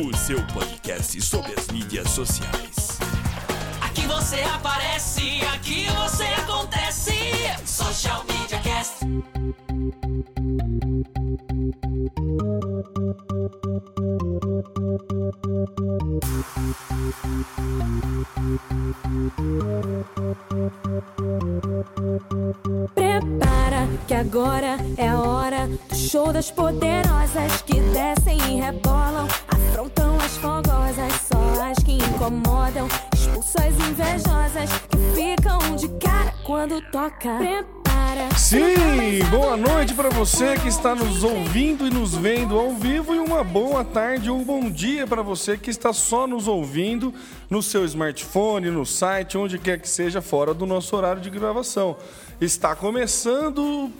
o seu podcast sobre as mídias sociais. Aqui você aparece, aqui você acontece. Social Media Cast. Prepara que agora é a hora do show das poderosas que descem e rebolam, afrontam as fogosas, só as que incomodam, expulsam as invejosas que ficam de cara quando toca. Prepara. Sim, boa noite para você que está nos ouvindo e nos vendo ao vivo e uma boa tarde ou um bom dia para você que está só nos ouvindo no seu smartphone, no site, onde quer que seja, fora do nosso horário de gravação. Está começando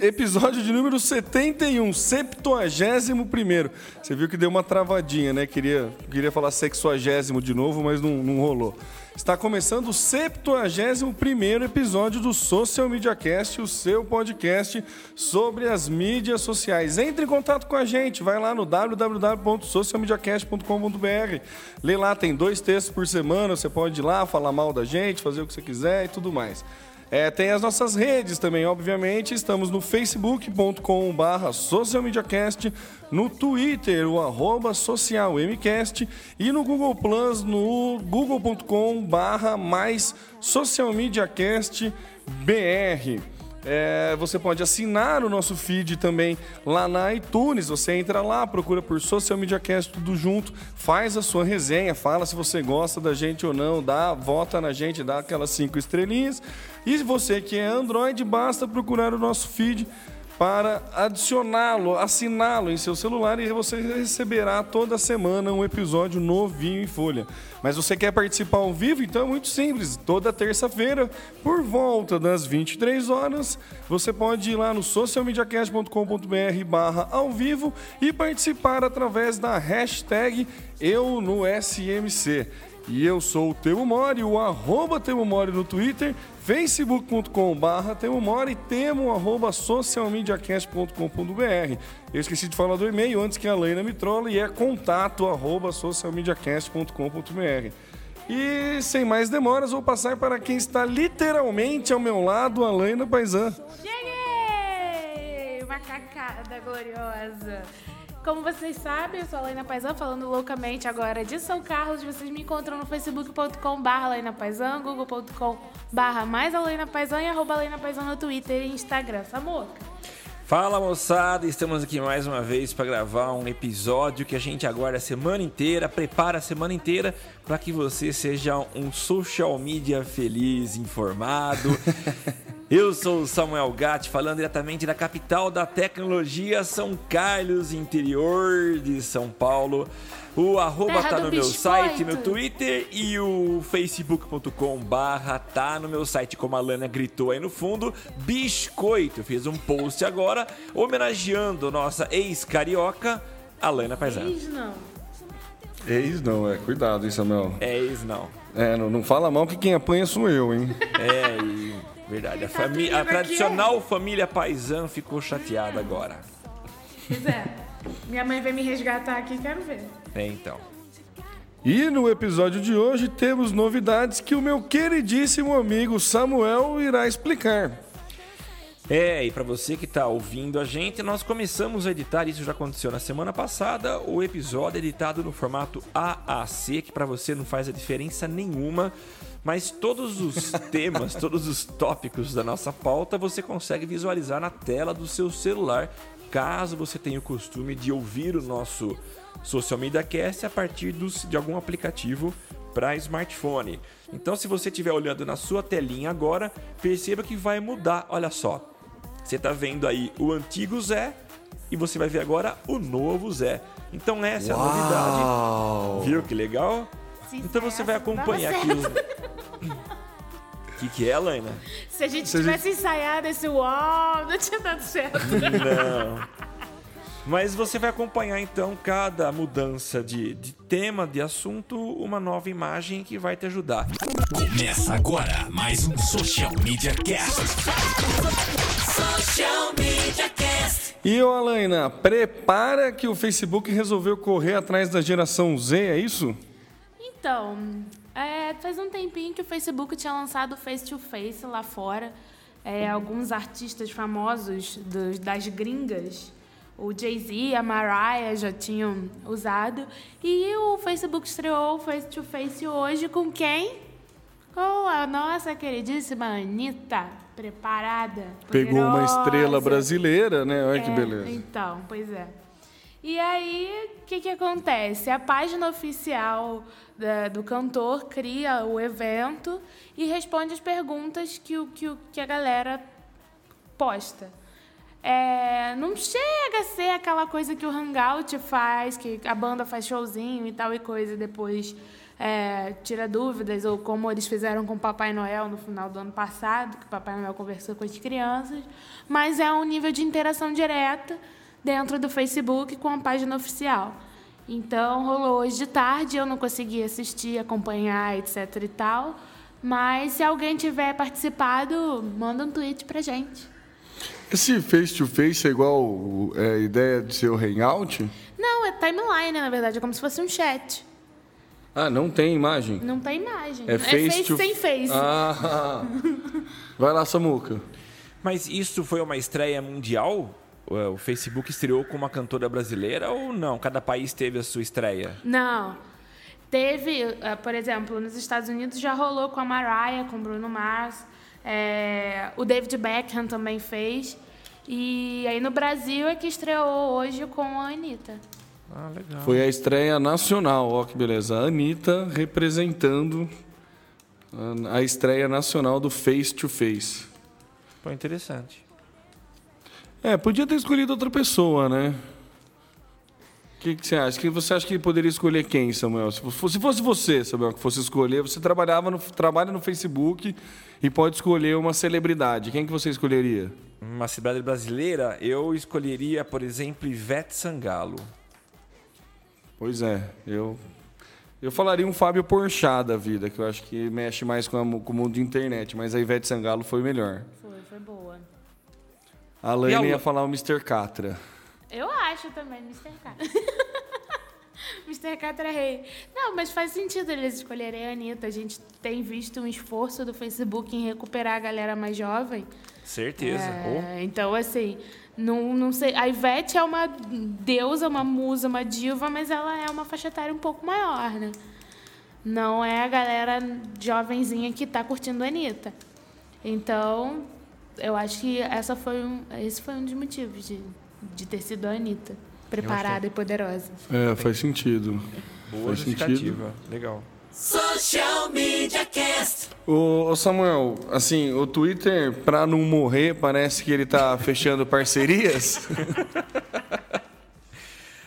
episódio de número 71, 71 primeiro. Você viu que deu uma travadinha, né? Queria, queria falar sexuagésimo de novo, mas não, não rolou. Está começando o 71 primeiro episódio do Social Media Cast, o seu podcast sobre as mídias sociais. Entre em contato com a gente, vai lá no www.socialmediacast.com.br. Lê lá, tem dois textos por semana, você pode ir lá, falar mal da gente, fazer o que você quiser e tudo mais. É, tem as nossas redes também, obviamente. Estamos no facebook.com.br socialmediacast, no Twitter, o arroba socialmcast e no Google Plus, no google.com.br mais socialmediacast BR. É, você pode assinar o nosso feed também lá na iTunes. Você entra lá, procura por Social Media Cast tudo junto, faz a sua resenha, fala se você gosta da gente ou não, dá, vota na gente, dá aquelas cinco estrelinhas. E você que é Android, basta procurar o nosso feed para adicioná-lo, assiná-lo em seu celular e você receberá toda semana um episódio novinho em folha. Mas você quer participar ao vivo? Então é muito simples. Toda terça-feira, por volta das 23 horas, você pode ir lá no socialmediacast.com.br barra ao vivo e participar através da hashtag eu no SMC. E eu sou o Temo Mori, o arroba Temo Mori no Twitter, facebook.com barra Temo arroba socialmediacast.com.br. Eu esqueci de falar do e-mail antes que a Leina me trola e é contato arroba socialmediacast.com.br. E sem mais demoras, vou passar para quem está literalmente ao meu lado, a Leina Paisan. Cheguei! Macacada gloriosa! Como vocês sabem, eu sou a Laina Paisan, falando loucamente agora de São Carlos. Vocês me encontram no facebook.com barra Laina Paisan, google.com barra mais a Paisan e arroba Laina Paisan no Twitter e Instagram. Samuca. Fala moçada, estamos aqui mais uma vez para gravar um episódio que a gente aguarda a semana inteira, prepara a semana inteira para que você seja um social media feliz, informado. Eu sou o Samuel Gatti, falando diretamente da capital da tecnologia, São Carlos, interior de São Paulo. O arroba Terra tá no meu biscoito. site, meu Twitter e o facebook.com barra tá no meu site, como a Lana gritou aí no fundo, Biscoito. Eu fiz um post agora homenageando nossa ex-carioca, Alana Paisano. Eis não. Ex não, é. Cuidado, hein, Samuel. É ex não. É, não, não fala mal que quem apanha sou eu, hein? É, e, verdade. A, Tá fami- a tradicional família Paisan ficou chateada agora. Pois é. Minha mãe veio me resgatar aqui, quero ver. É, então. E no episódio de hoje temos novidades que o meu queridíssimo amigo Samuel irá explicar. É, e para você que tá ouvindo a gente, nós começamos a editar, isso já aconteceu na semana passada, o episódio editado no formato AAC, que para você não faz a diferença nenhuma, mas todos os temas, todos os tópicos da nossa pauta você consegue visualizar na tela do seu celular, caso você tenha o costume de ouvir o nosso Social Media Cast a partir dos, de algum aplicativo para smartphone. Então, se você estiver olhando na sua telinha agora, perceba que vai mudar. Olha só, você está vendo aí o antigo Zé e você vai ver agora o novo Zé. Então essa é a novidade. Uau! Viu que legal? Se Então você vai certo, dava acompanhar aqui. O que, que é, Laina? Se a gente Se a tivesse ensaiado esse uau, não tinha dado certo. Não. Mas você vai acompanhar então cada mudança de, de tema, de assunto, uma nova imagem que vai te ajudar. Começa agora mais um Social Media Cast. Social Media Cast. E ô Alaina, prepara que o Facebook resolveu correr atrás da geração Z, é isso? Então, é, faz um tempinho que o Facebook tinha lançado o Face to Face lá fora. É, alguns artistas famosos dos- das gringas, o Jay-Z, a Mariah já tinham usado. E o Facebook estreou o Face to Face hoje com quem? Com a nossa queridíssima Anitta, preparada. Pegou uma estrela brasileira, né? Olha que É, beleza. Então, pois é. E aí, o que, que acontece? A página oficial da- do cantor cria o evento e responde as perguntas que, o, que, o- que a galera posta. É, não chega a ser aquela coisa que o Hangout faz, que a banda faz showzinho e tal e coisa, e depois é, tira dúvidas, ou como eles fizeram com o Papai Noel no final do ano passado, que o Papai Noel conversou com as crianças, mas é um nível de interação direta dentro do Facebook com a página oficial. Então, rolou hoje de tarde, eu não consegui assistir, acompanhar, etc e tal, mas se alguém tiver participado, manda um tweet pra gente. Esse face-to-face é igual é, a ideia de ser o Hangout? Não, é timeline, na verdade, é como se fosse um chat. Ah, não tem imagem? Não tem imagem. É face, face to... sem face. Ah, vai lá, Samuca. Mas isso foi uma estreia mundial? O Facebook estreou com uma cantora brasileira ou não? Cada país teve a sua estreia? Não. Teve, eh, por exemplo, nos Estados Unidos já rolou com a Mariah, com o Bruno Mars. Eh, o David Beckham também fez. E aí no Brasil é que estreou hoje com a Anitta. Ah, legal. Foi a estreia nacional, ó que beleza. A Anitta representando a- estreia nacional do face-to-face. Foi interessante. É, podia ter escolhido outra pessoa, né? O que, que você acha? Que você acha que poderia escolher quem, Samuel? Se fosse, se fosse você, Samuel, que fosse escolher, você trabalhava no, trabalha no Facebook e pode escolher uma celebridade. Quem que você escolheria? Uma cidade brasileira, eu escolheria, por exemplo, Ivete Sangalo. Pois é, eu eu falaria um Fábio Porchat da vida, que eu acho que mexe mais com, a, com o mundo de internet, mas a Ivete Sangalo foi melhor. Foi, foi boa. A Laine a ia falar o Mr. Catra. Eu acho também, Mr. Catra. Mr. Catra é rei. Não, mas faz sentido eles escolherem a Anitta. A gente tem visto um esforço do Facebook em recuperar a galera mais jovem. Certeza. Oh, É, então, assim, não, não sei. A Ivete é uma deusa, uma musa, uma diva, mas ela é uma faixa etária um pouco maior, né? Não é a galera jovenzinha que tá curtindo a Anitta. Então, eu acho que essa foi um, esse foi um dos motivos de, de ter sido a Anitta. Preparada e poderosa. É, faz sentido. boa faz sentido. Legal. Social Media Cast. Ô, ô, Samuel, assim, o Twitter, pra não morrer, parece que ele tá fechando parcerias.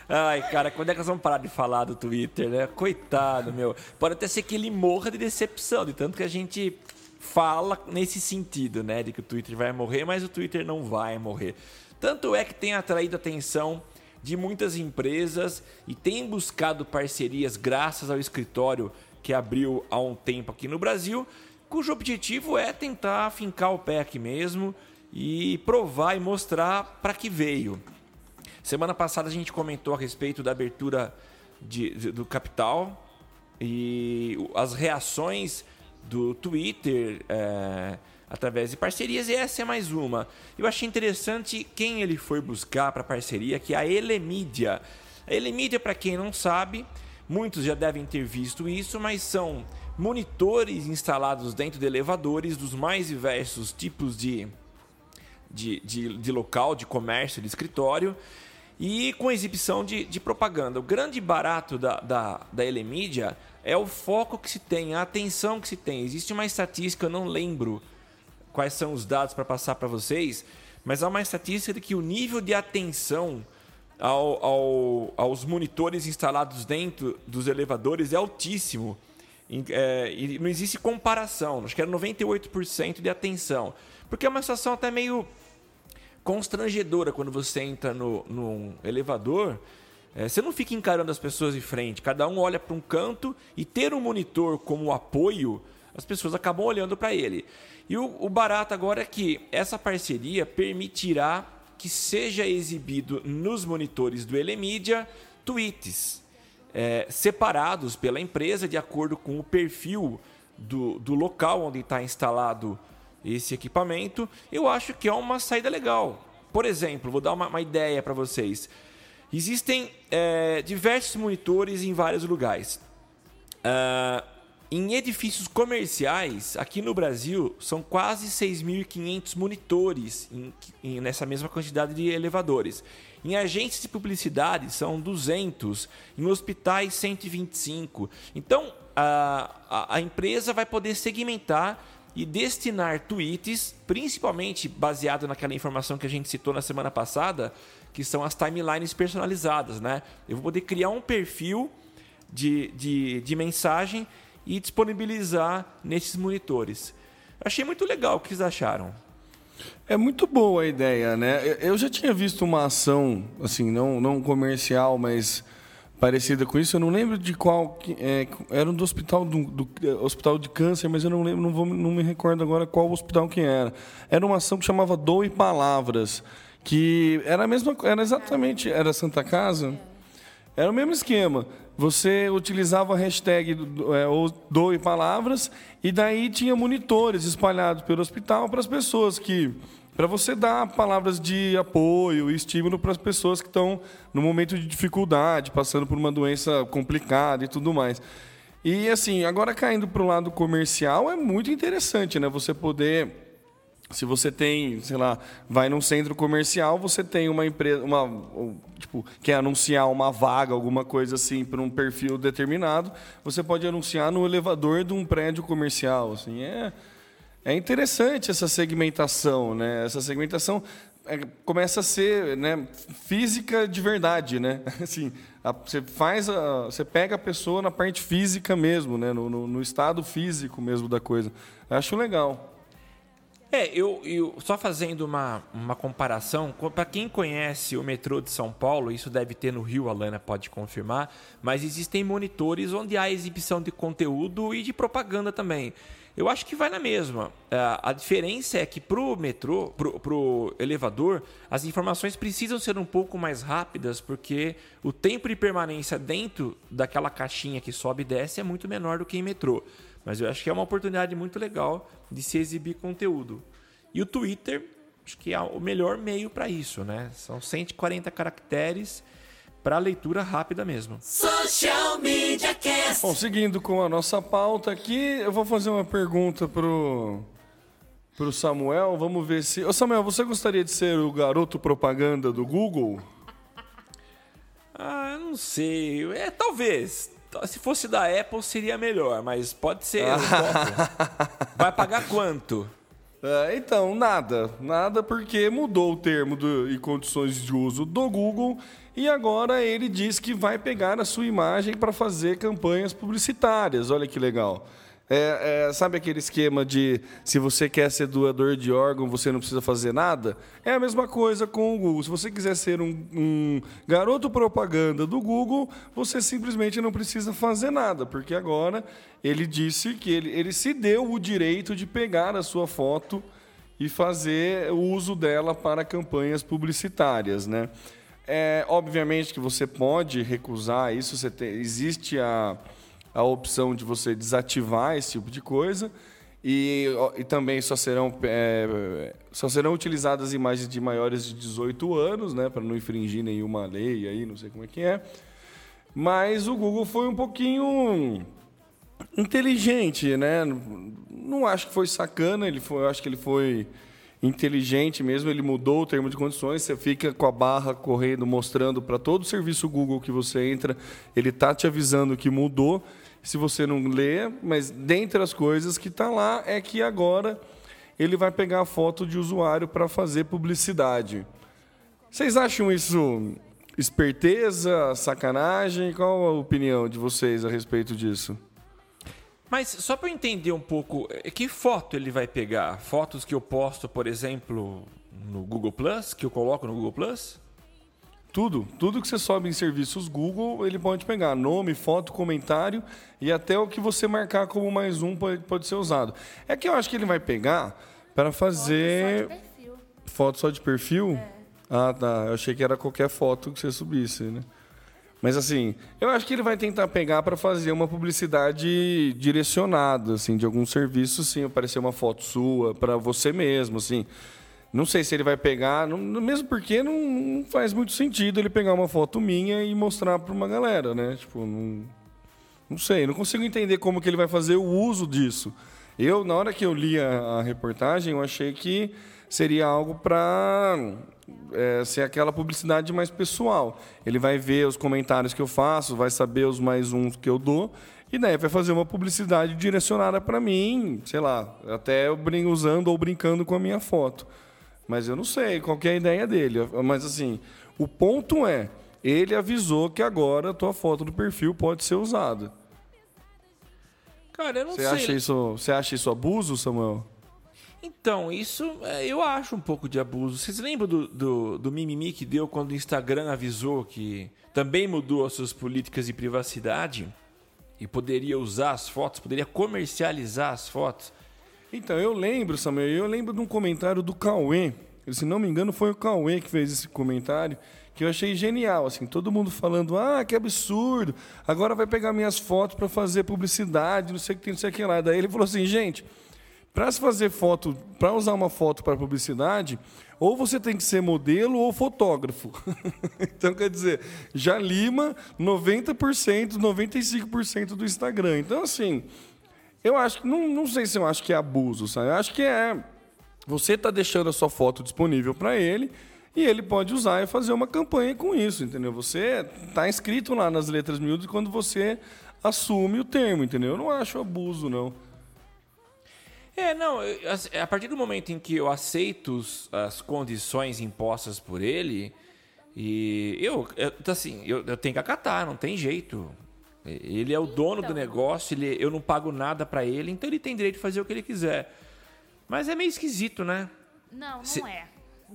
Ai, cara, quando é que nós vamos parar de falar do Twitter, né? Coitado, meu. Pode até ser que ele morra de decepção, de tanto que a gente fala nesse sentido, né? De que o Twitter vai morrer, mas o Twitter não vai morrer. Tanto é que tem atraído atenção de muitas empresas e tem buscado parcerias graças ao escritório que abriu há um tempo aqui no Brasil, cujo objetivo é tentar fincar o pé aqui mesmo e provar e mostrar para que veio. Semana passada a gente comentou a respeito da abertura de- de- do capital e as reações do Twitter é, através de parcerias, e essa é mais uma. Eu achei interessante quem ele foi buscar para parceria, que é a Elemídia. A Elemídia, para quem não sabe, muitos já devem ter visto isso, mas são monitores instalados dentro de elevadores dos mais diversos tipos de, de, de, de local, de comércio, de escritório e com exibição de, de propaganda. O grande barato da, da, da Elemídia é o foco que se tem, a atenção que se tem. Existe uma estatística, eu não lembro quais são os dados para passar para vocês, mas há uma estatística de que o nível de atenção ao, ao, aos monitores instalados dentro dos elevadores é altíssimo. Em- é, e não existe comparação. Acho que era 98% de atenção. Porque é uma situação até meio constrangedora quando você entra no, num elevador. É, você não fica encarando as pessoas de frente, cada um olha para um canto e ter um monitor como apoio, as pessoas acabam olhando para ele. E o, o barato agora é que essa parceria permitirá que seja exibido nos monitores do Elemídia tweets é, separados pela empresa de acordo com o perfil do, do local onde está instalado esse equipamento, eu acho que é uma saída legal. Por exemplo, vou dar uma, uma ideia para vocês. Existem é, diversos monitores em vários lugares. Ah, em edifícios comerciais, aqui no Brasil, são quase 6.500 monitores em- em- nessa mesma quantidade de elevadores. Em agências de publicidade, são 200. Em hospitais, 125. Então, a, a, a empresa vai poder segmentar e destinar tweets, principalmente baseado naquela informação que a gente citou na semana passada, que são as timelines personalizadas. Né? Eu vou poder criar um perfil de, de, de mensagem e disponibilizar nesses monitores. Achei muito legal o que vocês acharam. É muito boa a ideia, né? Eu- já tinha visto uma ação, assim, não, não comercial, mas parecida com isso. Eu não lembro de qual. é, era do hospital do, do- hospital de câncer, mas eu não lembro, não, vou, não me recordo agora qual hospital que era. Era uma ação que chamava Doe Palavras, que era a mesma, era exatamente, era Santa Casa. Era o mesmo esquema. Você utilizava a hashtag é, ou doe palavras e daí tinha monitores espalhados pelo hospital para as pessoas que para você dar palavras de apoio e estímulo para as pessoas que estão no momento de dificuldade, passando por uma doença complicada e tudo mais. E assim, agora caindo para o lado comercial, é muito interessante, né? Você poder se você tem, sei lá, vai num centro comercial, você tem uma empresa, uma, tipo, quer anunciar uma vaga, alguma coisa assim, para um perfil determinado, você pode anunciar no elevador de um prédio comercial, assim, é, é interessante essa segmentação, né? Essa segmentação é, começa a ser, né, física de verdade, né? Assim, a- você faz, a, você pega a pessoa na parte física mesmo, né? No, no- no estado físico mesmo da coisa. Acho legal. É, eu, eu só fazendo uma, uma comparação, para quem conhece o metrô de São Paulo, isso deve ter no Rio, a Lana pode confirmar, mas existem monitores onde há exibição de conteúdo e de propaganda também. Eu acho que vai na mesma. É, A diferença é que pro metrô, pro, pro elevador, as informações precisam ser um pouco mais rápidas, porque o tempo de permanência dentro daquela caixinha que sobe e desce é muito menor do que em metrô. Mas eu acho que é uma oportunidade muito legal de se exibir conteúdo. E o Twitter, acho que é o melhor meio para isso, né? São 140 caracteres para leitura rápida mesmo. Social Media Cast. Bom, seguindo com a nossa pauta aqui, eu vou fazer uma pergunta pro pro Samuel. Vamos ver se. Ô Samuel, você gostaria de ser o garoto propaganda do Google? Ah, eu não sei. É, talvez. Se fosse da Apple seria melhor, mas pode ser. topo. Vai pagar quanto? É, então, nada. Nada porque mudou o termo do- e condições de uso do Google e agora ele diz que vai pegar a sua imagem para fazer campanhas publicitárias. Olha que legal. É, é, sabe aquele esquema de se você quer ser doador de órgão, você não precisa fazer nada? É a mesma coisa com o Google. Se você quiser ser um, um garoto propaganda do Google, você simplesmente não precisa fazer nada, porque agora ele disse que ele, ele se deu o direito de pegar a sua foto e fazer o uso dela para campanhas publicitárias, né? É, obviamente que você pode recusar isso, você existe a, a opção de você desativar esse tipo de coisa e, e também só serão, é, só serão utilizadas imagens de maiores de 18 anos, né, para não infringir nenhuma lei aí, não sei como é que é. Mas o Google foi um pouquinho inteligente, né? Não acho que foi sacana, ele foi, eu acho que ele foi inteligente mesmo, ele mudou o termo de condições, você fica com a barra correndo mostrando para todo o serviço Google que você entra, ele tá te avisando que mudou. Se você não lê, mas dentre as coisas que está lá é que agora ele vai pegar a foto de usuário para fazer publicidade. Vocês acham isso esperteza, sacanagem? Qual a opinião de vocês a respeito disso? Mas só para eu entender um pouco, é, que foto ele vai pegar? Fotos que eu posto, por exemplo, no Google Plus, que eu coloco no Google Plus? Tudo, tudo que você sobe em serviços Google, ele pode pegar nome, foto, comentário e até o que você marcar como mais um pode, pode ser usado. É que eu acho que ele vai pegar para fazer foto só de perfil. Ah, tá. Eu achei que era qualquer foto que você subisse, né? Mas assim, eu acho que ele vai tentar pegar para fazer uma publicidade direcionada, assim, de algum serviço, sim, aparecer uma foto sua para você mesmo, assim. Não sei se ele vai pegar, não, mesmo porque não, não, faz muito sentido ele pegar uma foto minha e mostrar para uma galera, né? Tipo, não, não sei, não consigo entender como que ele vai fazer o uso disso. Eu, na hora que eu li a, a reportagem, eu achei que seria algo para é, ser aquela publicidade mais pessoal. Ele vai ver os comentários que eu faço, vai saber os mais uns que eu dou, e daí vai fazer uma publicidade direcionada para mim, sei lá, até usando ou brincando com a minha foto. Mas eu não sei qual é a ideia dele. Mas assim, o ponto é, ele avisou que agora a tua foto do perfil pode ser usada. Cara, eu não você sei. Acha isso, você acha isso abuso, Samuel? Então, isso é, eu acho um pouco de abuso. Vocês lembram do, do, do, mimimi que deu quando o Instagram avisou que também mudou as suas políticas de privacidade e poderia usar as fotos, poderia comercializar as fotos? Então, eu lembro, Samuel, eu lembro de um comentário do Cauê. Se não me engano, foi o Cauê que fez esse comentário, que eu achei genial. Assim, todo mundo falando, ah, que absurdo, agora vai pegar minhas fotos para fazer publicidade, não sei o que tem, não sei o que lá. Daí ele falou assim, gente, para se fazer foto, para usar uma foto para publicidade, ou você tem que ser modelo ou fotógrafo. então, quer dizer, já lima 90%, 95% do Instagram. Então, assim, eu acho que. Não, não sei se eu acho que é abuso, sabe? Eu acho que é. Você está deixando a sua foto disponível para ele e ele pode usar e fazer uma campanha com isso, entendeu? Você está inscrito lá nas letras miúdas quando você assume o termo, entendeu? Eu não acho abuso, não. É, não, a partir do momento em que eu aceito as condições impostas por ele, e eu, eu assim, eu, eu tenho que acatar, não tem jeito. Ele é o dono então, do negócio, ele, eu não pago nada para ele, então ele tem direito de fazer o que ele quiser. Mas é meio esquisito, né? Não, não Se... é.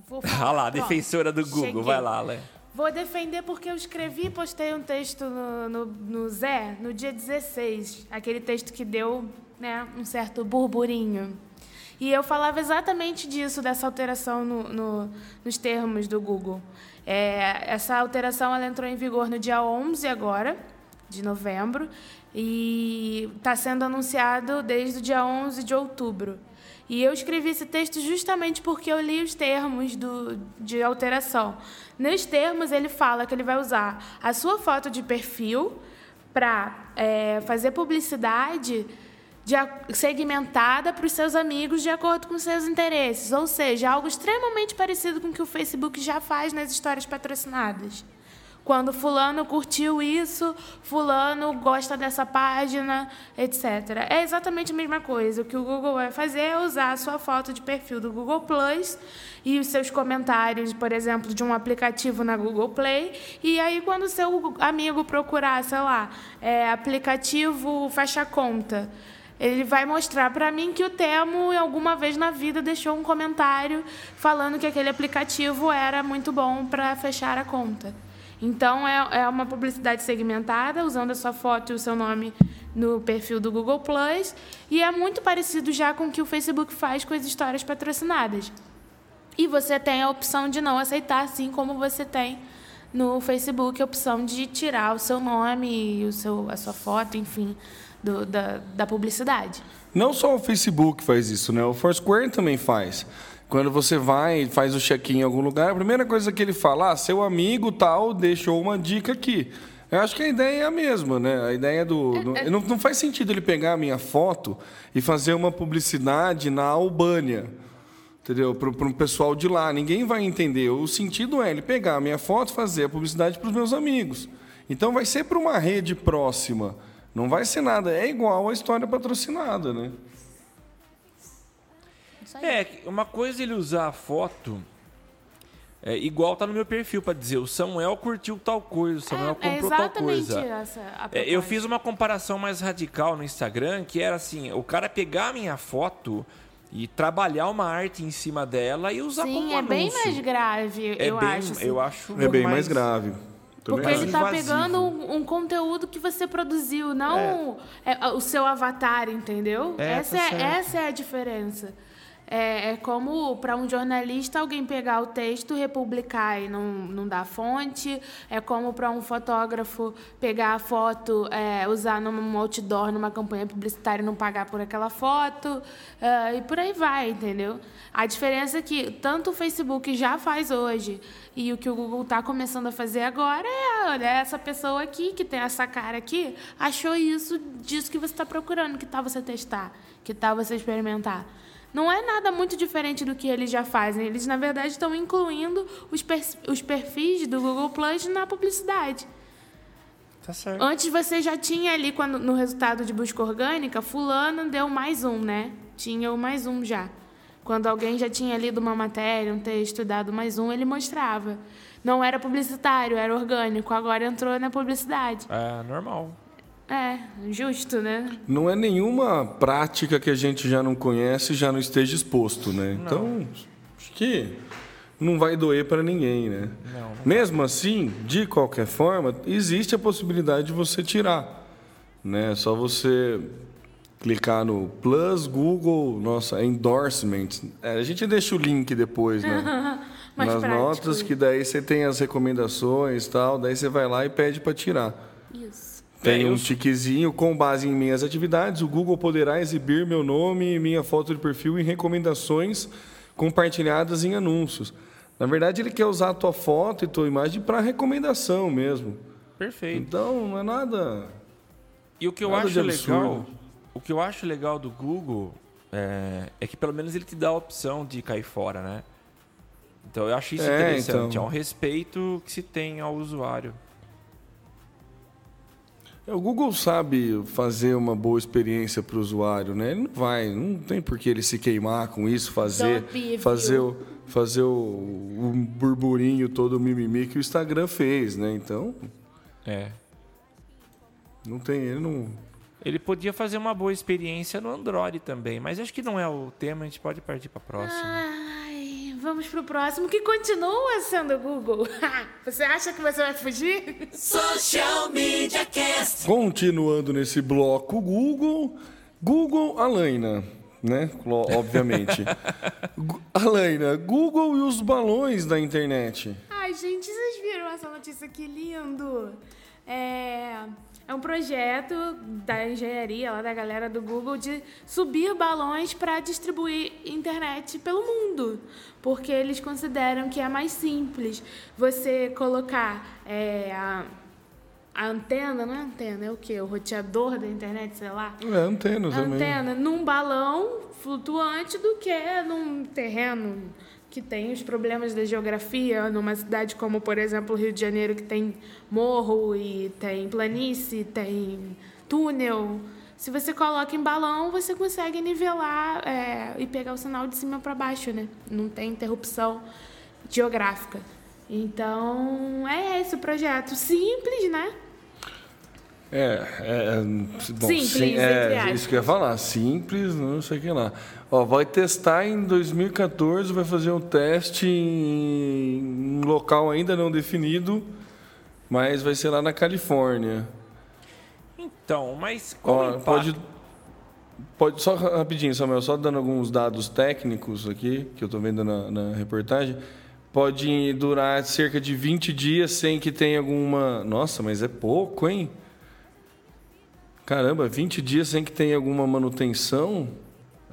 Vou falar. Ah lá, Pronto, defensora do Google, cheguei. vai lá, Lé. Vou defender porque eu escrevi e postei um texto no, no, no, Zé no dia 16. Aquele texto que deu né, um certo burburinho. E eu falava exatamente disso, dessa alteração no, no, nos termos do Google. É, essa alteração ela entrou em vigor no dia 11 agora de novembro e está sendo anunciado desde o dia 11 de outubro. E eu escrevi esse texto justamente porque eu li os termos do, de alteração. Nos termos, ele fala que ele vai usar a sua foto de perfil para é, fazer publicidade de, segmentada para os seus amigos de acordo com seus interesses. Ou seja, algo extremamente parecido com o que o Facebook já faz nas histórias patrocinadas. Quando fulano curtiu isso, fulano gosta dessa página, etc. É exatamente a mesma coisa. O que o Google vai fazer é usar a sua foto de perfil do Google Plus e os seus comentários, por exemplo, de um aplicativo na Google Play. E aí, quando o seu amigo procurar, sei lá, é, aplicativo Fecha Conta, ele vai mostrar para mim que o Temo, alguma vez na vida, deixou um comentário falando que aquele aplicativo era muito bom para fechar a conta. Então, é, é uma publicidade segmentada, usando a sua foto e o seu nome no perfil do Google Plus. E é muito parecido já com o que o Facebook faz com as histórias patrocinadas. E você tem a opção de não aceitar, assim como você tem no Facebook a opção de tirar o seu nome o seu, a sua foto, enfim, do, da, da publicidade. Não só o Facebook faz isso, né? O Foursquare também faz. Quando você vai faz o check-in em algum lugar, a primeira coisa que ele fala, ah, seu amigo tal deixou uma dica aqui. Eu acho que a ideia é a mesma, né? A ideia do. É, é. Não, não faz sentido ele pegar a minha foto e fazer uma publicidade na Albânia. Entendeu? Para o pessoal de lá. Ninguém vai entender. O sentido é ele pegar a minha foto e fazer a publicidade para os meus amigos. Então vai ser para uma rede próxima. Não vai ser nada. É igual a história patrocinada, né? É, uma coisa é ele usar a foto É, igual tá no meu perfil para dizer, o Samuel curtiu tal coisa, o Samuel É, é comprou tal exatamente coisa. essa a É, eu fiz uma comparação mais radical no Instagram, que era assim, o cara pegar a minha foto e trabalhar uma arte em cima dela e usar Sim, como é bem anúncio. mais grave, É eu bem, acho. assim. eu acho É bem mais grave. Porque ele tá invasivo. pegando um, um conteúdo que você produziu, não é, o seu avatar, entendeu? É, essa, tá é, essa é a diferença. É, é como para um jornalista alguém pegar o texto, republicar e não, não dar fonte. É como para um fotógrafo pegar a foto, é, usar num outdoor, numa campanha publicitária e não pagar por aquela foto. é, e por aí vai, entendeu? A diferença é que tanto o Facebook já faz hoje e o que o Google está começando a fazer agora é, olha, essa pessoa aqui, que tem essa cara aqui, achou isso, disso que você está procurando, que tal você testar, que tal você experimentar. Não é nada muito diferente do que eles já fazem. Eles, na verdade, estão incluindo os, pers- os perfis do Google Plus na publicidade. Tá certo. Antes você já tinha ali, quando, no resultado de busca orgânica, fulano deu mais um, né? Tinha o mais um já. Quando alguém já tinha lido uma matéria, um texto, dado mais um, ele mostrava. Não era publicitário, era orgânico. Agora entrou na publicidade. É normal. É, justo, né? Não é nenhuma prática que a gente já não conhece e já não esteja exposto, né? Então, acho que não vai doer para ninguém, né? Mesmo assim, de qualquer forma, existe a possibilidade de você tirar, né? É só você clicar no Plus Google, nossa, endorsements. É, a gente deixa o link depois, né? Mais Nas prático. notas, que daí você tem as recomendações e tal, daí você vai lá e pede para tirar. Isso. Tem É, um tiquezinho com base em minhas atividades. O Google poderá exibir meu nome e minha foto de perfil em recomendações compartilhadas em anúncios. Na verdade, ele quer usar a tua foto e tua imagem para recomendação mesmo. Perfeito. Então, não é nada. E o que eu acho legal, o que eu acho legal do Google é, é que pelo menos ele te dá a opção de cair fora, né? Então eu acho isso É, interessante. então. É um respeito que se tem ao usuário. O Google sabe fazer uma boa experiência para o usuário, né? Ele não vai, não tem por que ele se queimar com isso, fazer, a fazer, o, fazer o, o burburinho todo o mimimi que o Instagram fez, né? Então, É. não tem, ele não. Ele podia fazer uma boa experiência no Android também, mas acho que não é o tema, a gente pode partir para próxima. Ai, vamos pro próximo, que continua sendo o Google. você acha que você vai fugir? Social Media Cast. Continuando nesse bloco Google, Google Alaina, né? Obviamente. Alaina, Google e os balões da internet. Ai, gente, vocês viram essa notícia que lindo? É, é um projeto da engenharia, lá da galera do Google, de subir balões para distribuir internet pelo mundo. Porque eles consideram que é mais simples você colocar é, a, a antena, não é antena, é o quê? O roteador da internet, sei lá. É, antena também. antena num balão flutuante do que num terreno que tem os problemas da geografia, numa cidade como, por exemplo, o Rio de Janeiro, que tem morro e tem planície, tem túnel. Se você coloca em balão, você consegue nivelar é, e pegar o sinal de cima para baixo, né? Não tem interrupção geográfica. Então, é esse o projeto. Simples, né? É, é, bom, Simples, sim, é isso que eu ia falar, simples, não sei o que lá. Ó, vai testar em 2014, vai fazer um teste em um local ainda não definido, mas vai ser lá na Califórnia. Então, mas qual Ó, impacto? pode, pode só rapidinho, Samuel, só dando alguns dados técnicos aqui que eu estou vendo na, na reportagem. Pode durar cerca de 20 dias sem que tenha alguma. Nossa, mas é pouco, hein? Caramba, 20 dias sem que tenha alguma manutenção.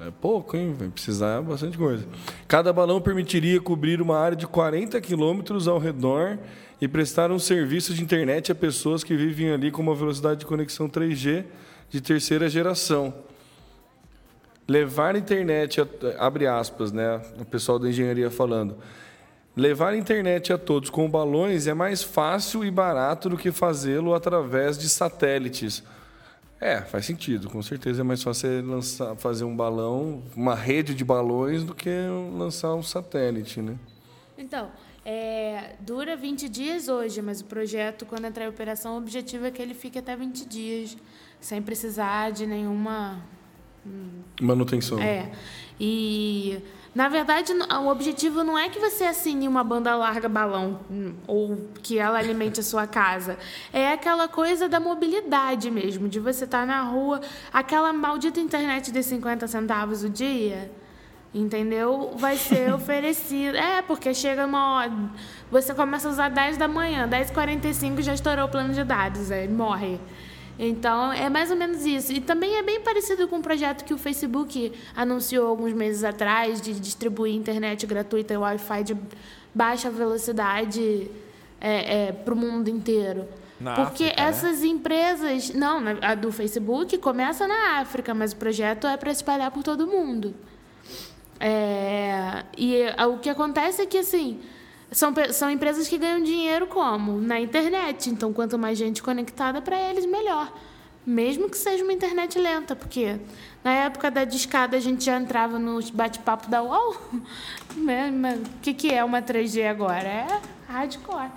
É pouco, hein? Vai precisar bastante coisa. Cada balão permitiria cobrir uma área de 40 quilômetros ao redor e prestar um serviço de internet a pessoas que vivem ali com uma velocidade de conexão 3G de terceira geração. Levar internet, a, abre aspas, né? O pessoal da engenharia falando. Levar internet a todos com balões é mais fácil e barato do que fazê-lo através de satélites. É, faz sentido. Com certeza é mais fácil você lançar, fazer um balão, uma rede de balões, do que lançar um satélite, né? Então, É, dura 20 dias hoje, mas o projeto, quando entrar em operação, o objetivo é que ele fique até 20 dias, sem precisar de nenhuma Manutenção. é. E na verdade o objetivo não é que você assine uma banda larga balão hum, ou que ela alimente a sua casa. É aquela coisa da mobilidade mesmo, de você estar na rua, aquela maldita internet de 50 centavos o dia. Entendeu? Vai ser oferecido. É, porque chega uma hora. Você começa a usar 10 da manhã, 10h45 já estourou o plano de dados, aí morre. Então, é mais ou menos isso. E também é bem parecido com o projeto que o Facebook anunciou alguns meses atrás de distribuir internet gratuita e Wi-Fi de baixa velocidade para o mundo inteiro. Na Porque África, né? essas empresas. Não, a do Facebook começa na África, mas o projeto é para espalhar por todo mundo. É, e é, o que acontece é que, assim, são, são empresas que ganham dinheiro como? Na internet. Então, quanto mais gente conectada, para eles, melhor. Mesmo que seja uma internet lenta, porque na época da discada a gente já entrava no bate-papo da UOL. Né? O que, que é uma 3G agora? É hardcore.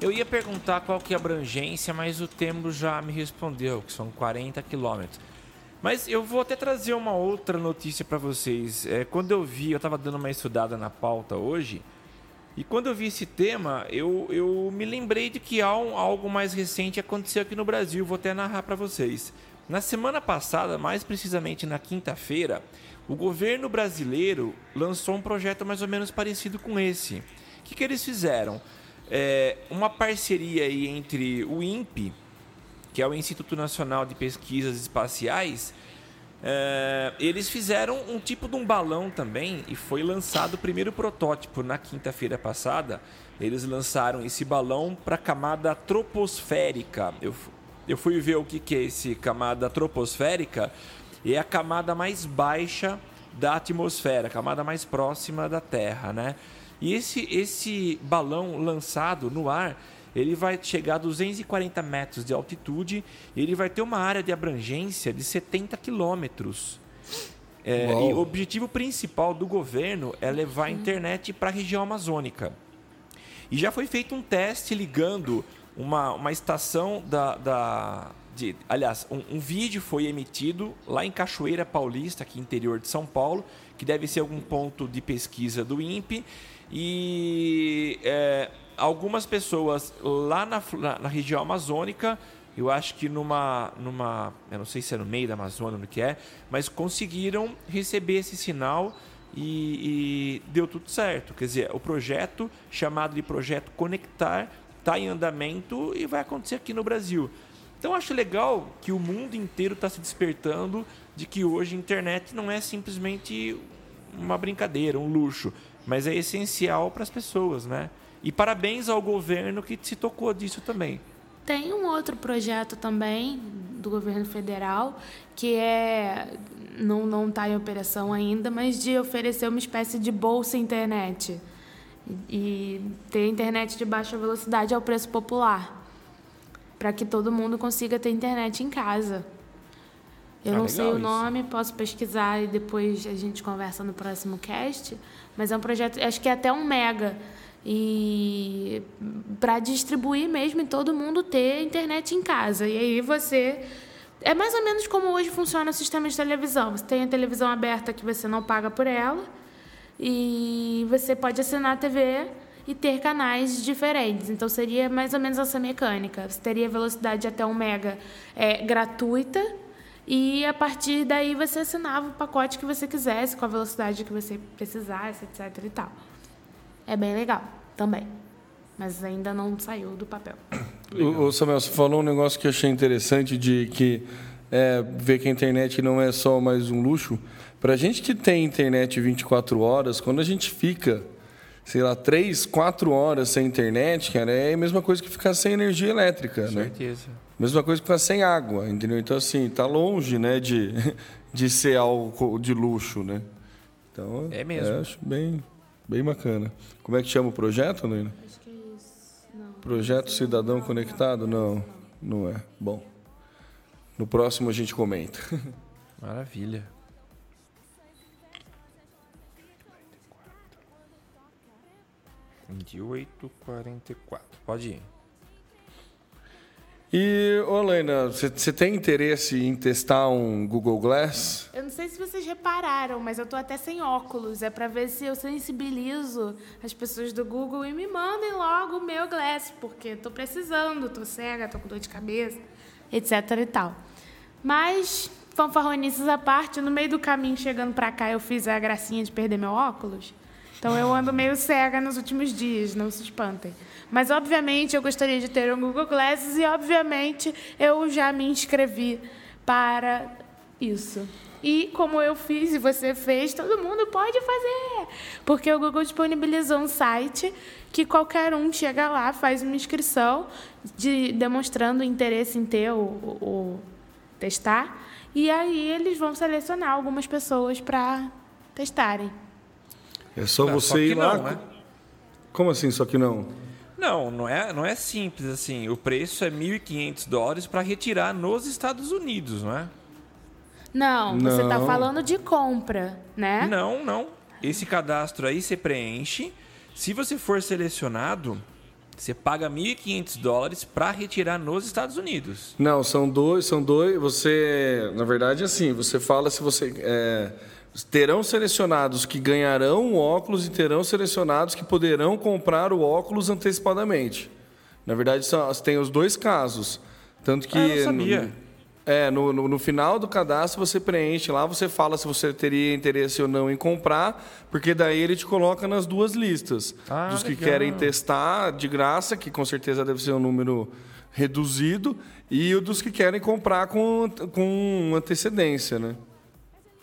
Eu ia perguntar qual que é a abrangência, mas o Temo já me respondeu, que são 40 quilômetros. Mas eu vou até trazer uma outra notícia para vocês. É, quando eu vi, eu estava dando uma estudada na pauta hoje, e quando eu vi esse tema, eu, eu me lembrei de que um- algo mais recente aconteceu aqui no Brasil. Vou até narrar para vocês. Na semana passada, mais precisamente na quinta-feira, o governo brasileiro lançou um projeto mais ou menos parecido com esse. O que, que eles fizeram? É, uma parceria aí entre o INPE, que é o Instituto Nacional de Pesquisas Espaciais, é, eles fizeram um tipo de um balão também e foi lançado o primeiro protótipo na quinta-feira passada. Eles lançaram esse balão para a camada troposférica. Eu, eu fui ver o que, que é esse camada troposférica. É a camada mais baixa da atmosfera, a camada mais próxima da Terra, né? E esse, esse balão lançado no ar, ele vai chegar a 240 metros de altitude e ele vai ter uma área de abrangência de 70 quilômetros. É, e o objetivo principal do governo é levar a internet para a região amazônica. E já foi feito um teste ligando uma, uma estação da. da de, aliás, um, um vídeo foi emitido lá em Cachoeira Paulista, aqui interior de São Paulo, que deve ser algum ponto de pesquisa do INPE. E é, algumas pessoas lá na, na, na região amazônica, eu acho que numa, numa. Eu não sei se é no meio da Amazônia, no que é, mas conseguiram receber esse sinal e, e deu tudo certo. Quer dizer, o projeto, chamado de Projeto Conectar, está em andamento e vai acontecer aqui no Brasil. Então acho legal que o mundo inteiro está se despertando de que hoje a internet não é simplesmente uma brincadeira, um luxo, mas é essencial para as pessoas, né? E parabéns ao governo que se tocou disso também. Tem um outro projeto também do governo federal que é não não está em operação ainda, mas de oferecer uma espécie de bolsa internet e ter internet de baixa velocidade ao preço popular para que todo mundo consiga ter internet em casa. Eu Ah, não sei o isso. nome, posso pesquisar e depois a gente conversa no próximo cast, mas é um projeto, acho que é até um mega e para distribuir mesmo e todo mundo ter internet em casa. E aí você é mais ou menos como hoje funciona o sistema de televisão. Você tem a televisão aberta que você não paga por ela e você pode assinar a TV e ter canais diferentes. Então seria mais ou menos essa mecânica. Você teria velocidade até 1 mega é, gratuita e a partir daí você assinava o pacote que você quisesse com a velocidade que você precisasse, etc e tal. É bem legal também. Mas ainda não saiu do papel. O, o Samuel, você falou um negócio que eu achei interessante de que é, ver que a internet não é só mais um luxo. Para a gente que tem internet 24 horas, quando a gente fica, sei lá, 3, 4 horas sem internet, cara, é a mesma coisa que ficar sem energia elétrica, né? Certeza. Mesma coisa que ficar sem água, entendeu? Então, assim, tá longe, né, de, de ser algo de luxo, né? Então, É mesmo. acho bem, bem bacana. Como é que chama o projeto, Noina? Acho que é isso. Não. Projeto Cidadão Conectado? Não, não é. Bom, no próximo a gente comenta. Maravilha. 28,44. Pode ir. E, ô Helena, você tem interesse em testar um Google Glass? Eu não sei se vocês repararam, mas eu tô até sem óculos. É pra ver se eu sensibilizo as pessoas do Google e me mandem logo o meu Glass, porque tô precisando, tô cega, tô com dor de cabeça, etc e tal. Mas, fanfarronices à parte, no meio do caminho chegando pra cá, eu fiz a gracinha de perder meu óculos. Então eu ando meio cega nos últimos dias, não se espantem. Mas obviamente eu gostaria de ter um Google Glasses e obviamente eu já me inscrevi para isso. E como eu fiz e você fez, todo mundo pode fazer. Porque o Google disponibilizou um site que qualquer um chega lá, faz uma inscrição de, demonstrando interesse em ter o, o, o testar. E aí eles vão selecionar algumas pessoas para testarem. É só você só ir lá. não, né? Como assim, só que não? Não, não é, não é simples assim. O preço é 1.500 dólares para retirar nos Estados Unidos, não é? Não, você está Não. falando de compra, né? Não, não. Esse cadastro aí você preenche. Se você for selecionado, você paga 1.500 dólares para retirar nos Estados Unidos. Não, são dois, são dois. Você, na verdade, assim, você fala se você é, terão selecionados que ganharão o óculos e terão selecionados que poderão comprar o óculos antecipadamente. Na verdade, são, tem os dois casos, tanto que Ah, sabia. no- é, no, no, no final do cadastro você preenche lá, você fala se você teria interesse ou não em comprar, porque daí ele te coloca nas duas listas. Ah, dos que legal. querem testar de graça, que com certeza deve ser um número reduzido, e o dos que querem comprar com, com antecedência, né?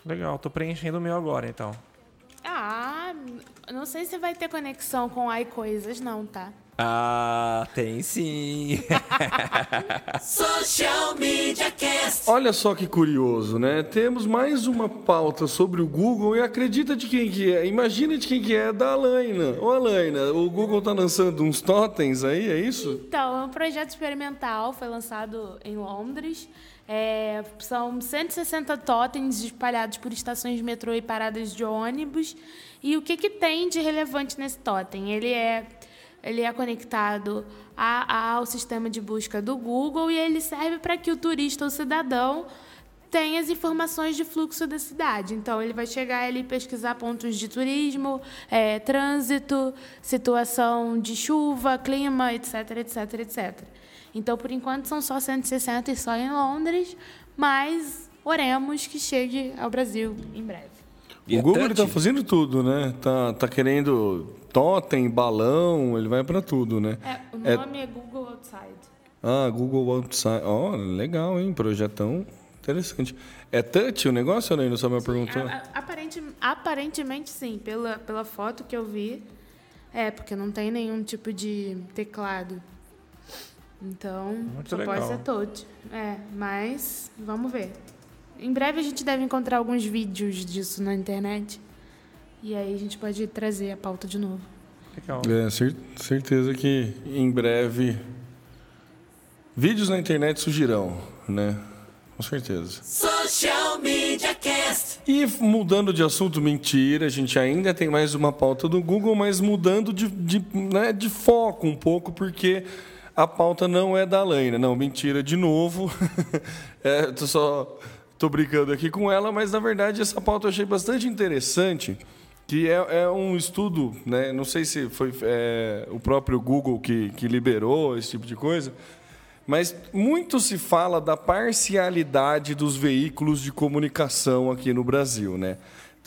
Legal, tô preenchendo o meu agora, então. Ah, não sei se vai ter conexão com iCoisas, não, tá? Ah, tem sim. Social Media Cast. Olha só que curioso, né? Temos mais uma pauta sobre o Google e acredita de quem que é? Imagina de quem que é, da Alaina. Ô Alaina, o Google tá lançando uns totens aí, é isso? Então, é um projeto experimental, foi lançado em Londres. É, são 160 totens espalhados por estações de metrô e paradas de ônibus. E o que, que tem de relevante nesse totem? Ele é, ele é conectado a- ao sistema de busca do Google e ele serve para que o turista ou cidadão tenha as informações de fluxo da cidade. Então, ele vai chegar ali pesquisar pontos de turismo, é, trânsito, situação de chuva, clima, etc, etc, etc. Então, por enquanto, são só 160 e só em Londres, mas oremos que chegue ao Brasil em breve. E o é Google tá touch? fazendo tudo, né? Tá, tá querendo totem, balão, ele vai para tudo, né? É, o É- nome é, Google Outside. Ah, Google Outside. Ó, legal, hein? Projetão interessante. É touch o negócio, Alaina? Só me perguntou. A- a- aparente- aparentemente, sim, pela, pela foto que eu vi. É, porque não tem nenhum tipo de teclado. Então, Muito só legal. pode ser touch. É, mas vamos ver. Em breve a gente deve encontrar alguns vídeos disso na internet. E aí a gente pode trazer a pauta de novo. Legal. É, cer- certeza que em breve vídeos na internet surgirão, né? Com certeza. Social Media Cast. E mudando de assunto, mentira, a gente ainda tem mais uma pauta do Google, mas mudando de, de, né, de foco um pouco, porque a pauta não é da Alaina. Não, mentira, de novo. é, tô só tô brincando aqui com ela, mas na verdade essa pauta eu achei bastante interessante, que é, é um estudo, né, não sei se foi é, o próprio Google que, que liberou esse tipo de coisa, mas muito se fala da parcialidade dos veículos de comunicação aqui no Brasil, né?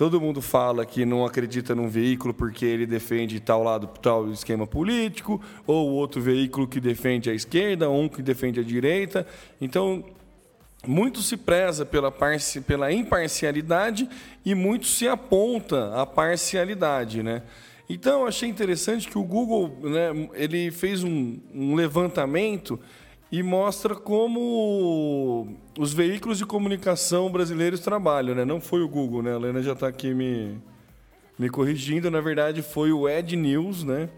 Todo mundo fala que não acredita num veículo porque ele defende tal lado, tal esquema político, ou outro veículo que defende a esquerda, ou um que defende a direita. Então, muito se preza pela, parci- pela imparcialidade e muito se aponta a parcialidade, né? Então, achei interessante que o Google, né, ele fez um, um levantamento e mostra como os veículos de comunicação brasileiros trabalham, né? Não foi o Google, né? A Helena já está aqui me, me corrigindo. Na verdade, foi o Ed News, né?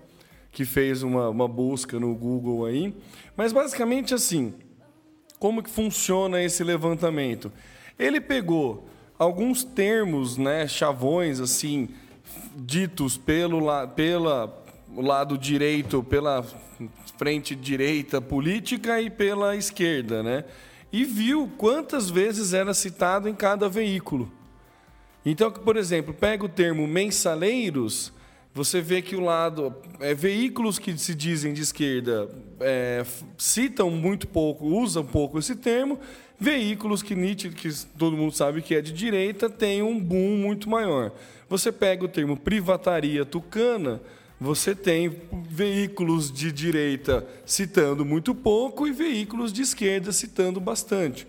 Que fez uma, uma busca no Google aí. Mas, basicamente, assim... Como que funciona esse levantamento? Ele pegou alguns termos, né, chavões assim, ditos pelo, la- pela lado direito pela frente direita política e pela esquerda, né? E viu quantas vezes era citado em cada veículo. Então, por exemplo, pega o termo mensaleiros, você vê que o lado. É, veículos que se dizem de esquerda é, citam muito pouco, usam pouco esse termo. Veículos que Nietzsche, que todo mundo sabe que é de direita, tem um boom muito maior. Você pega o termo privataria tucana, você tem veículos de direita citando muito pouco e veículos de esquerda citando bastante.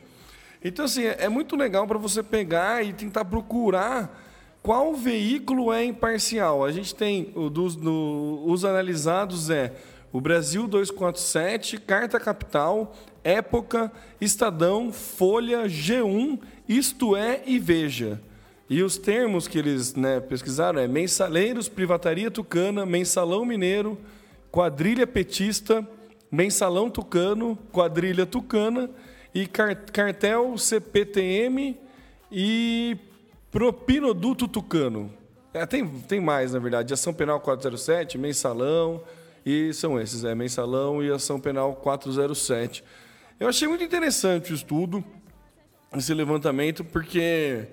Então, assim, é muito legal para você pegar e tentar procurar qual veículo é imparcial. A gente tem, dos, os analisados é o Brasil 247, Carta Capital, Época, Estadão, Folha, G1, Isto É e Veja. E os termos que eles né, pesquisaram é mensaleiros, privataria tucana, mensalão mineiro, quadrilha petista, mensalão tucano, quadrilha tucana e cartel CPTM e propinoduto tucano. É, tem, tem mais, na verdade. Ação Penal 407, mensalão, e são esses, é mensalão e ação penal 407. Eu achei muito interessante o estudo, esse levantamento, porque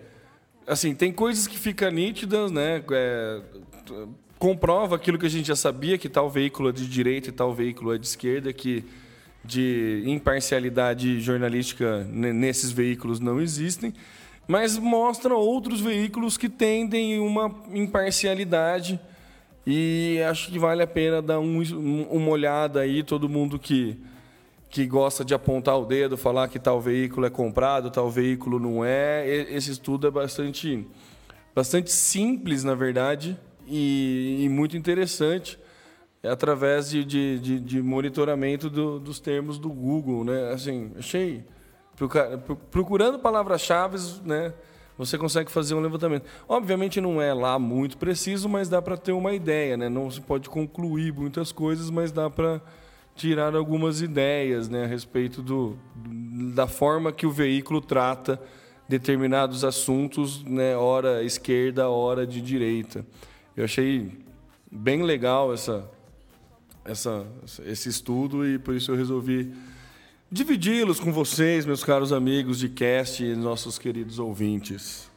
assim, tem coisas que ficam nítidas, né? É, comprova aquilo que a gente já sabia, que tal veículo é de direita e tal veículo é de esquerda, que de imparcialidade jornalística nesses veículos não existem, mas mostra outros veículos que tendem uma imparcialidade e acho que vale a pena dar um, uma olhada aí, todo mundo que, que gosta de apontar o dedo, falar que tal veículo é comprado, tal veículo não é. Esse estudo é bastante, bastante simples, na verdade, e, e muito interessante é através de, de, de, de monitoramento do, dos termos do Google, né? Assim, achei procurando palavras-chave, né? Você consegue fazer um levantamento. Obviamente não é lá muito preciso, mas dá para ter uma ideia, né? Não se pode concluir muitas coisas, mas dá para tirar algumas ideias, né, a respeito do, da forma que o veículo trata determinados assuntos, né, hora esquerda, hora de direita. Eu achei bem legal essa essa, esse estudo e por isso eu resolvi dividi-los com vocês, meus caros amigos de cast e nossos queridos ouvintes.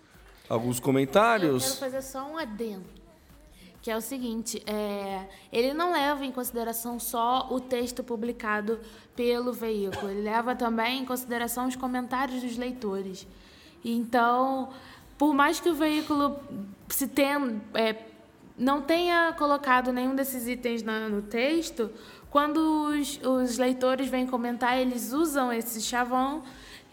Alguns comentários? Eu quero fazer só um adendo, que é o seguinte, é, ele não leva em consideração só o texto publicado pelo veículo, ele leva também em consideração os comentários dos leitores. Então, por mais que o veículo se tenha, é, não tenha colocado nenhum desses itens na, no texto, quando os, os, leitores vêm comentar, eles usam esse chavão,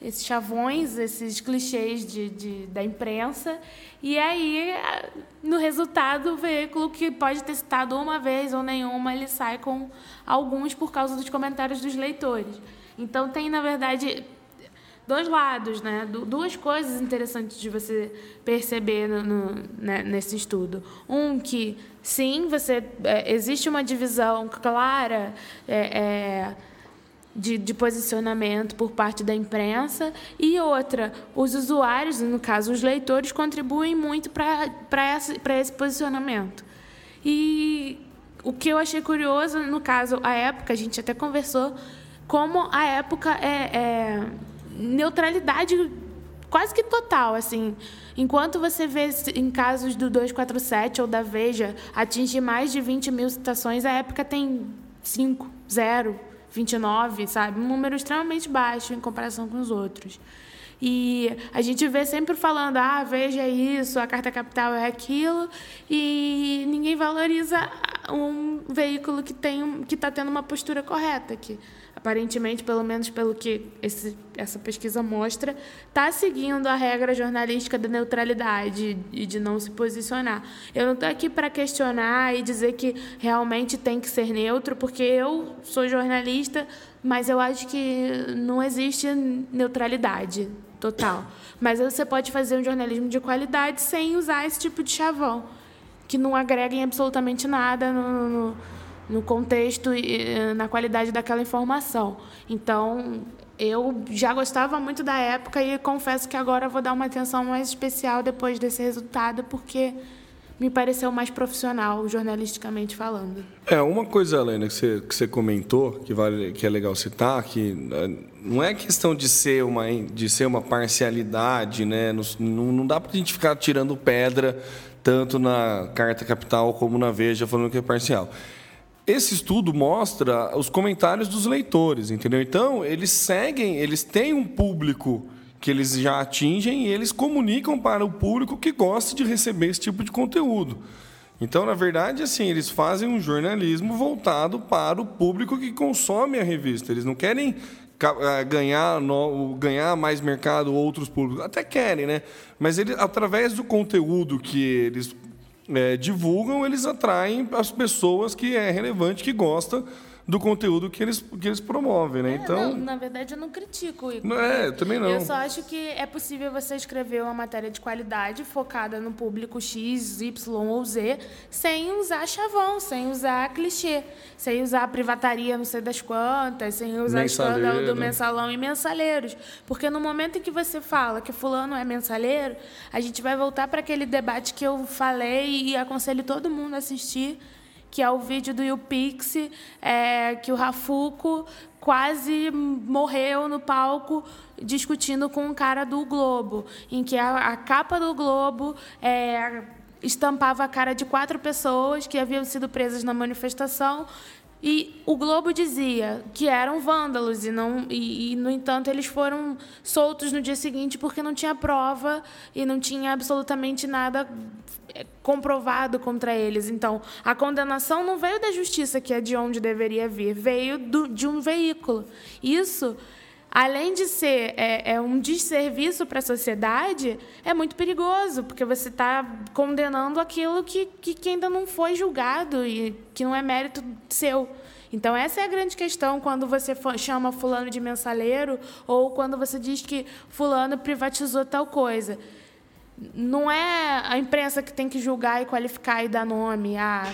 esses chavões, esses clichês de, de, da imprensa, e aí, no resultado, o veículo que pode ter citado uma vez ou nenhuma, ele sai com alguns por causa dos comentários dos leitores. Então, tem, na verdade, dois lados, né? duas coisas interessantes de você perceber no, no, né, nesse estudo. Um que sim, você é, existe uma divisão clara é, é, de, de, posicionamento por parte da imprensa e outra, os usuários, no caso os leitores, contribuem muito para esse, esse posicionamento. E o que eu achei curioso, no caso, a época, a gente até conversou, como a época é, é neutralidade quase que total, assim. Enquanto você vê em casos do 247 ou da Veja atingir mais de 20 mil citações, a época tem 5, 0, 29, sabe? Um número extremamente baixo em comparação com os outros. E a gente vê sempre falando, ah, veja isso, a carta capital é aquilo, e ninguém valoriza um veículo que tem que está tendo uma postura correta aqui aparentemente, pelo menos pelo que esse, essa pesquisa mostra, está seguindo a regra jornalística da neutralidade e de não se posicionar. Eu não estou aqui para questionar e dizer que realmente tem que ser neutro, porque eu sou jornalista, mas eu acho que não existe neutralidade total. Mas você pode fazer um jornalismo de qualidade sem usar esse tipo de chavão, que não agrega em absolutamente nada no, no no contexto e na qualidade daquela informação. Então, eu já gostava muito da época e confesso que agora vou dar uma atenção mais especial depois desse resultado, porque me pareceu mais profissional, jornalisticamente falando. É, uma coisa, Helena, que você, que você comentou, que, vale, que é legal citar, que eh, não é questão de ser uma, de ser uma parcialidade, né? Não, não dá para a gente ficar tirando pedra tanto na Carta Capital como na Veja, falando que é parcial. Esse estudo mostra os comentários dos leitores, entendeu? Então, eles seguem, eles têm um público que eles já atingem e eles comunicam para o público que gosta de receber esse tipo de conteúdo. Então, na verdade, assim, eles fazem um jornalismo voltado para o público que consome a revista. Eles não querem eh, ganhar, ganhar mais mercado outros públicos. Até querem, né? Mas eles, através do conteúdo que eles é, divulgam, eles atraem as pessoas que é relevante, que gostam do conteúdo que eles, que eles promovem, né? É, então, não, na verdade, eu não critico. Não é, também não. Eu só acho que é possível você escrever uma matéria de qualidade focada no público X, Y ou Z, sem usar chavão, sem usar clichê, sem usar privataria não sei das quantas, sem usar escândalo do mensalão e mensaleiros. Porque no momento em que você fala que fulano é mensaleiro, a gente vai voltar para aquele debate que eu falei e aconselho todo mundo a assistir, que é o vídeo do YouPix, é, que o Rafuco quase morreu no palco discutindo com um cara do Globo, em que a, a capa do Globo é, estampava a cara de quatro pessoas que haviam sido presas na manifestação e o Globo dizia que eram vândalos e não e, e, no entanto eles foram soltos no dia seguinte porque não tinha prova e não tinha absolutamente nada é, comprovado contra eles. Então, a condenação não veio da justiça, que é de onde deveria vir, veio do, de um veículo. Isso além de ser é, é um desserviço para a sociedade, é muito perigoso, porque você está condenando aquilo que, que, que, ainda não foi julgado e que não é mérito seu. Então, essa é a grande questão quando você chama Fulano de mensaleiro ou quando você diz que Fulano privatizou tal coisa. Não é a imprensa que tem que julgar e qualificar e dar nome. Ah,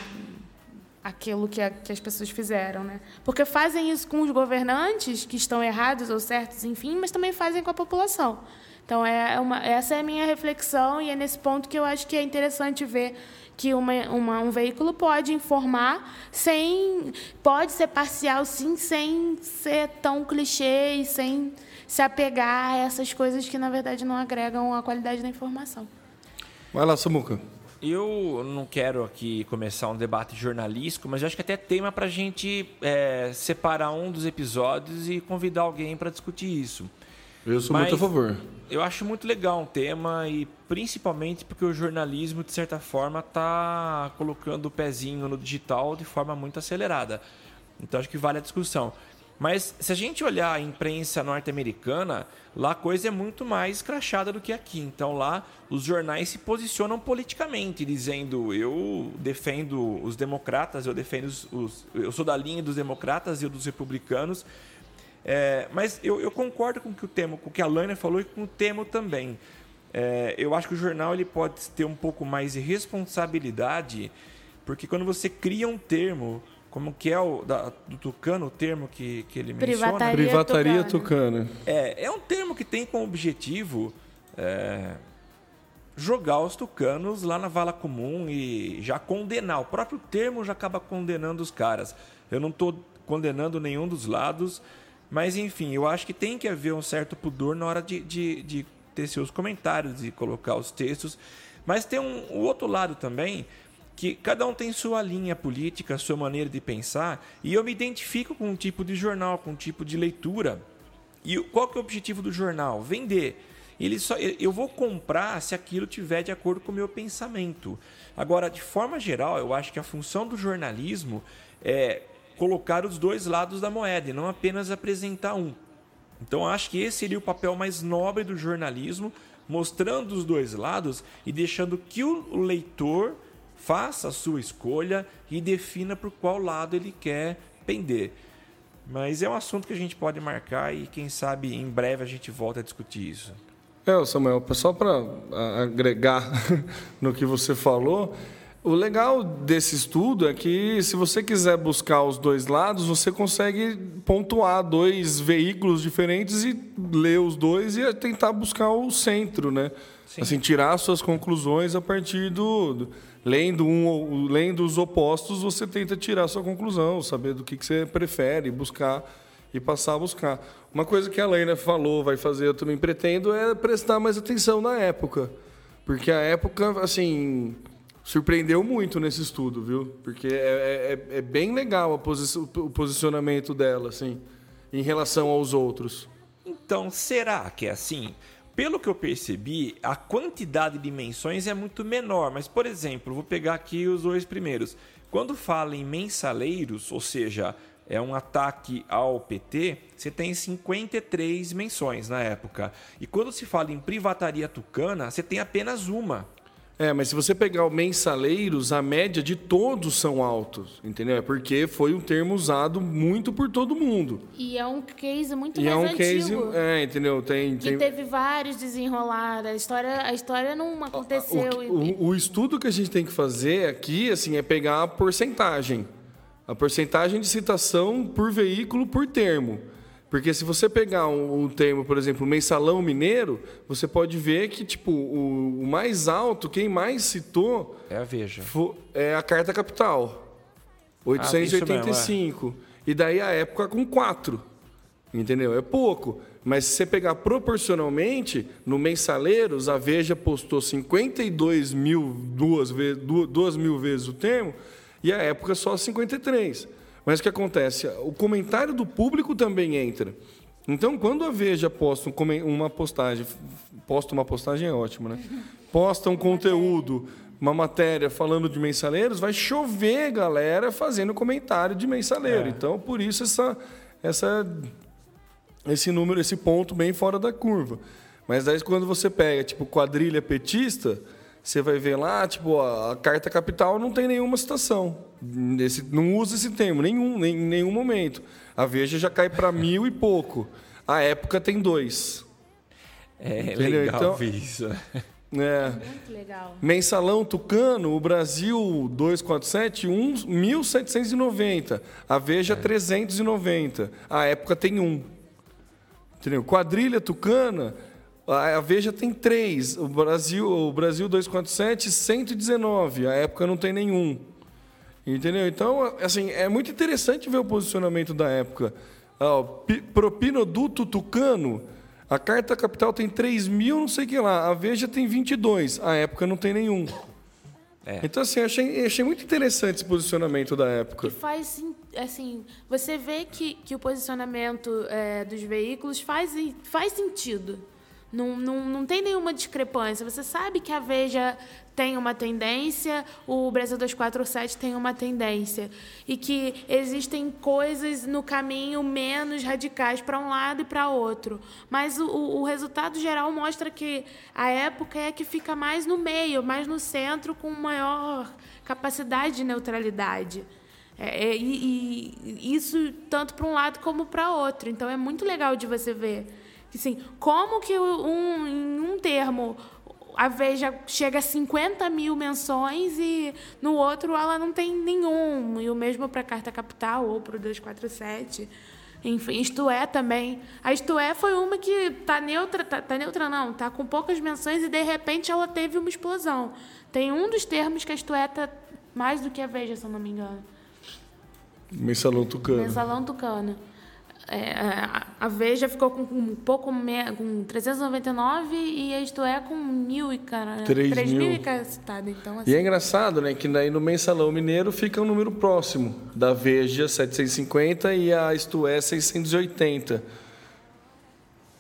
aquilo que, a, que as pessoas fizeram, né? Porque fazem isso com os governantes que estão errados ou certos, enfim, mas também fazem com a população. Então é uma, essa é a minha reflexão e é nesse ponto que eu acho que é interessante ver que uma, uma, um veículo pode informar sem pode ser parcial sim sem ser tão clichê e sem se apegar a essas coisas que na verdade não agregam a qualidade da informação. Vai lá, Samuca. Eu não quero aqui começar um debate jornalístico, mas eu acho que até tema para a gente é, separar um dos episódios e convidar alguém para discutir isso. Eu sou Mas muito a favor. Eu acho muito legal um tema e principalmente porque o jornalismo, de certa forma, está colocando o pezinho no digital de forma muito acelerada. Então acho que vale a discussão. Mas se a gente olhar a imprensa norte-americana, lá a coisa é muito mais crachada do que aqui. Então lá os jornais se posicionam politicamente, dizendo eu defendo os democratas, eu defendo os, os eu sou da linha dos democratas e dos republicanos. É, mas eu, eu, concordo com que o Temo, com o que a Lânia falou e com o Temo também. É, eu acho que o jornal ele pode ter um pouco mais de responsabilidade, porque quando você cria um termo como que é o da, do Tucano, o termo que, que ele Privataria menciona? Privataria Tucano. É, é um termo que tem como objetivo é, jogar os tucanos lá na vala comum e já condenar. O próprio termo já acaba condenando os caras. Eu não estou condenando nenhum dos lados, mas enfim, eu acho que tem que haver um certo pudor na hora de, de, de ter seus comentários e colocar os textos. Mas tem um, o outro lado também, que cada um tem sua linha política, sua maneira de pensar, e eu me identifico com um tipo de jornal, com um tipo de leitura. E qual que é o objetivo do jornal? Vender. Ele só, eu vou comprar se aquilo tiver de acordo com o meu pensamento. Agora, de forma geral, eu acho que a função do jornalismo é colocar os dois lados da moeda e não apenas apresentar um. Então, acho que esse seria o papel mais nobre do jornalismo, mostrando os dois lados e deixando que o leitor faça a sua escolha e defina por qual lado ele quer pender. Mas é um assunto que a gente pode marcar e quem sabe em breve a gente volta a discutir isso. É, Samuel, só para agregar no que você falou, O legal desse estudo é que, se você quiser buscar os dois lados, você consegue pontuar dois veículos diferentes e ler os dois e tentar buscar o centro, né? Assim, tirar suas conclusões a partir do. do- lendo, um, lendo os opostos, você tenta tirar sua conclusão, saber do que, que você prefere, buscar e passar a buscar. Uma coisa que a Leina falou, vai fazer, eu também pretendo, é prestar mais atenção na época. Porque a época, assim, surpreendeu muito nesse estudo, viu? Porque é, é- é bem legal a posi- o posicionamento dela, assim, em relação aos outros. Então, será que é assim? Pelo que eu percebi, a quantidade de menções é muito menor. Mas, por exemplo, vou pegar aqui os dois primeiros. Quando fala em mensaleiros, ou seja, é um ataque ao PT, você tem 53 menções na época. E quando se fala em privataria tucana, você tem apenas uma. É, mas se você pegar o mensaleiros, a média de todos são altos, entendeu? É porque foi um termo usado muito por todo mundo. E é um case muito E mais é um antigo. case, é, entendeu? Tem, Que tem teve vários desenrolados. A história, a história não aconteceu. o, e- o, o estudo que a gente tem que fazer aqui, assim, é pegar a porcentagem. A porcentagem de citação por veículo por termo. Porque se você pegar um, um termo, por exemplo, mensalão mineiro, você pode ver que, tipo, o, o mais alto, quem mais citou É a Veja. fo- é a Carta Capital. Ah, isso mesmo, 885. E daí a época com 4. Entendeu? É pouco. Mas se você pegar proporcionalmente, no Mensaleiros, a Veja postou 52 mil, duas, duas mil vezes o termo, e a época só 53. Mas o que acontece? O comentário do público também entra. Então, quando a Veja posta um uma postagem, posta uma postagem é ótimo, né? Posta um conteúdo, uma matéria falando de mensaleiros, vai chover galera fazendo comentário de mensaleiro. Então, por isso essa, essa esse número, esse ponto bem fora da curva. Mas daí quando você pega, tipo, quadrilha petista, você vai ver lá, tipo, a, a carta capital não tem nenhuma citação. Esse, não usa esse termo, nenhum, nem, em nenhum momento. A Veja já cai para mil e pouco. A época tem dois. É Entendeu? legal Então- ver isso. É. Muito legal. Mensalão Tucano, o Brasil 247, um, 1.790. A Veja, 390. A época tem um. Entendeu? Quadrilha Tucana, a Veja tem três. O Brasil, o Brasil 247, 119. A época não tem nenhum. Entendeu? Então, assim, é muito interessante ver o posicionamento da época. Ó, Pi- Propinoduto Tucano, a carta capital tem 3 mil, não sei o que lá. A Veja tem 22. A época não tem nenhum. É. Então, assim, eu achei, achei muito interessante esse posicionamento da época. Que faz, sim- assim, você vê que, que o posicionamento é, dos veículos faz, faz sentido. Não, não, não tem nenhuma discrepância. Você sabe que a Veja tem uma tendência, o Brasil 247 tem uma tendência. E que existem coisas no caminho menos radicais para um lado e para outro. Mas o, o- resultado geral mostra que a época é que fica mais no meio, mais no centro, com maior capacidade de neutralidade. É, é, e, e isso tanto para um lado como para outro. Então é muito legal de você ver. Assim, como que um, em um termo a Veja chega a 50 mil menções e no outro ela não tem nenhum. E o mesmo para a Carta Capital ou para o 247. Enfim, isto é também. A isto é foi uma que tá neutra, tá, tá neutra não, tá com poucas menções e de repente ela teve uma explosão. Tem um dos termos que a isto é tá mais do que a Veja, se eu não me engano. Mensalão Tucano. Mensalão Tucano. É, a- a Veja ficou com um pouco com 399 e a Isto É com mil e cara, Três 3 mil mil. e cacetada. Então, assim, E é engraçado, né, que daí no Mensalão Mineiro fica um número próximo da Veja 750 e a Isto é 680.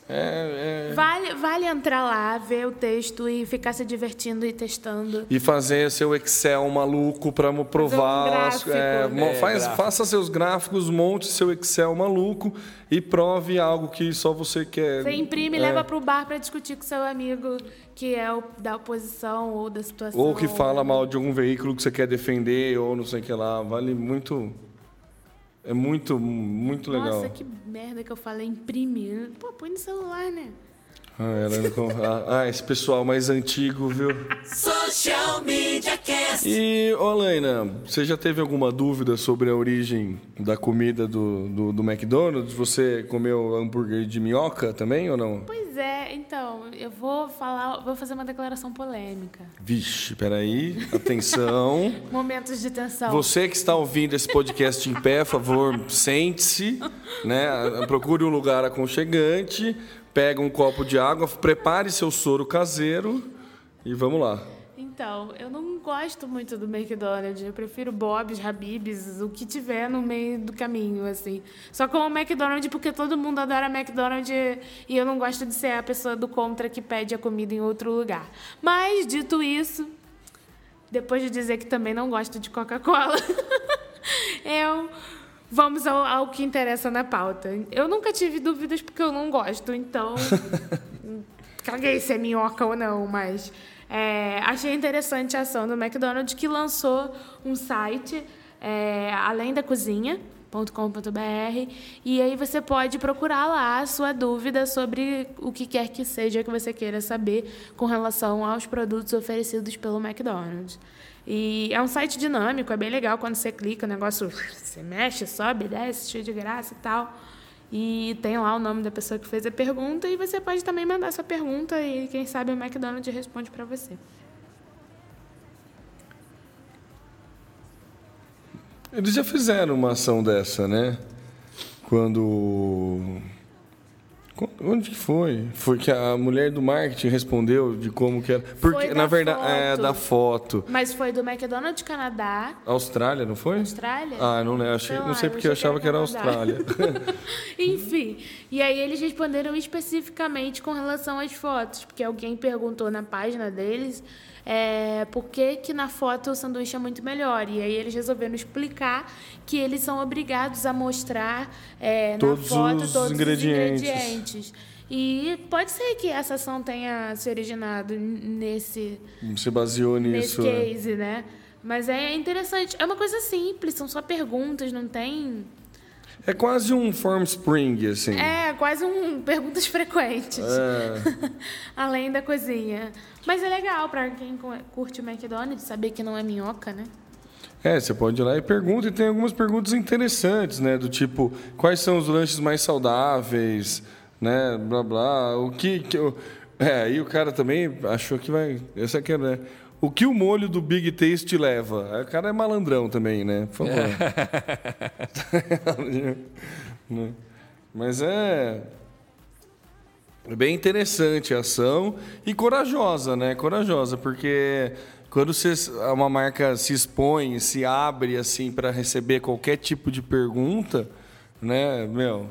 É, é... vale, vale entrar lá, ver o texto e ficar se divertindo e testando. E fazer seu Excel maluco para provar. gráfico. é, mo- É, faz, gráfico. faça seus gráficos, monte seu Excel maluco e prove algo que só você quer. Você imprime e é, leva para o bar para discutir com seu amigo que é o da oposição ou da situação. Ou que fala mal de algum veículo que você quer defender, ou não sei o que lá. Vale muito. É muito, muito legal. Nossa, que merda que eu falei, imprime. Pô, põe no celular, né? Ah, ela não com- ah, ah, esse pessoal mais antigo, viu? Social Media Cast. E, ô Laina, você já teve alguma dúvida sobre a origem da comida do, do, do McDonald's? Você comeu hambúrguer de minhoca também ou não? Pois é, então, eu vou falar, vou fazer uma declaração polêmica. Vixe, peraí, atenção. Momentos de tensão. Você que está ouvindo esse podcast em pé, por favor, sente-se, né? Procure um lugar aconchegante, pega um copo de água, prepare seu soro caseiro e vamos lá. Então, eu não gosto muito do McDonald's. Eu prefiro Bob's, Habib's, o que tiver no meio do caminho, assim. Só como McDonald's porque todo mundo adora McDonald's e eu não gosto de ser a pessoa do contra que pede a comida em outro lugar. Mas, dito isso, depois de dizer que também não gosto de Coca-Cola, eu. Vamos ao, ao que interessa na pauta. Eu nunca tive dúvidas porque eu não gosto, então. caguei se é minhoca ou não, mas é, achei interessante a ação do McDonald's que lançou um site, é, além da cozinha.com.br, e aí você pode procurar lá a sua dúvida sobre o que quer que seja que você queira saber com relação aos produtos oferecidos pelo McDonald's. E é um site dinâmico, é bem legal quando você clica, o negócio se mexe, sobe, desce, cheio de graça e tal. E tem lá o nome da pessoa que fez a pergunta e você pode também mandar sua pergunta e quem sabe o McDonald's responde para você. Eles já fizeram uma ação dessa, né? Quando. Onde que foi? Foi que a mulher do marketing respondeu de como que era. Porque, na verdade, é foto. da foto. Mas foi do McDonald's Canadá, Austrália, não foi? Austrália? Ah, não lembro. Achei, não lá, sei eu porque eu achava que era Canadá. Austrália. Enfim, e aí eles responderam especificamente com relação às fotos, porque alguém perguntou na página deles é, por que, que na foto o sanduíche é muito melhor. E aí eles resolveram explicar que eles são obrigados a mostrar é, na foto os todos ingredientes. os ingredientes. E pode ser que essa ação tenha se originado nesse, Se baseou nesse nisso. né? case, né? Mas é interessante. É uma coisa simples, são só perguntas, não tem. É quase um form spring, assim. É, quase um perguntas frequentes. É. Além da cozinha. Mas é legal pra quem cu- curte o McDonald's saber que não é minhoca, né? É, você pode ir lá e pergunta, e tem algumas perguntas interessantes, né? Do tipo, quais são os lanches mais saudáveis, né? Blá, blá. O que... que o- é, aí o cara também achou que vai... Essa aqui é, né? O que o molho do Big Taste leva? O cara é malandrão também, né? Por favor. Né? Mas é... É bem interessante a ação e corajosa, né? Corajosa, porque quando você, uma marca se expõe, se abre assim para receber qualquer tipo de pergunta, né, meu,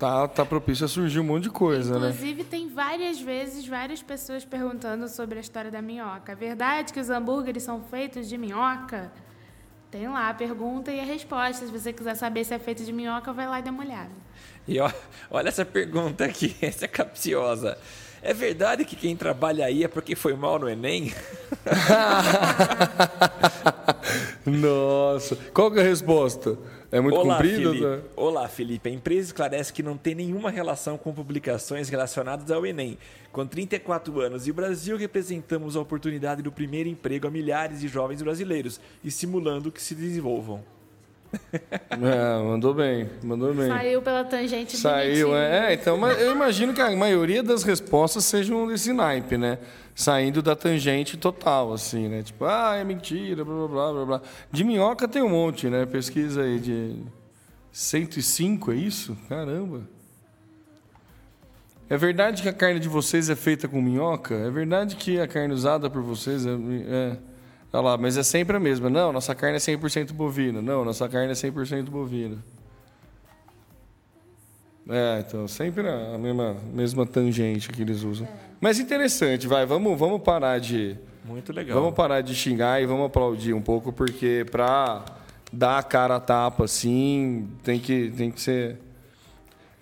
tá, tá propício a surgir um monte de coisa, né? Inclusive, tem várias vezes várias pessoas perguntando sobre a história da minhoca. É verdade que os hambúrgueres são feitos de minhoca? Tem lá a pergunta e a resposta. Se você quiser saber se é feito de minhoca, vai lá e dá uma olhada. E ó, olha essa pergunta aqui, essa é capciosa. É verdade que quem trabalha aí é porque foi mal no Enem? Nossa, qual que é a resposta? É muito Olá, comprida? Felipe. né? Olá, Felipe. A empresa esclarece que não tem nenhuma relação com publicações relacionadas ao Enem. Com 34 anos e o Brasil, representamos a oportunidade do primeiro emprego a milhares de jovens brasileiros, estimulando que se desenvolvam. É, mandou bem, mandou bem. Saiu pela tangente Saiu, bonitinho. é, é, então, mas eu imagino que a maioria das respostas sejam desse naipe, né? Saindo da tangente total, assim, né? Tipo, ah, é mentira, blá, blá, blá, blá, blá. De minhoca tem um monte, né? Pesquisa aí de 105, é isso? Caramba. É verdade que a carne de vocês é feita com minhoca? É verdade que a carne usada por vocês é... é... Olha lá, mas é sempre a mesma. Não, nossa carne é 100% bovina. Não, nossa carne é 100% bovina. É, então sempre a mesma, mesma tangente que eles usam. Mas interessante, vai, vamos, vamos parar de Muito legal. vamos parar de xingar e vamos aplaudir um pouco porque para dar a cara a tapa assim, tem que tem que ser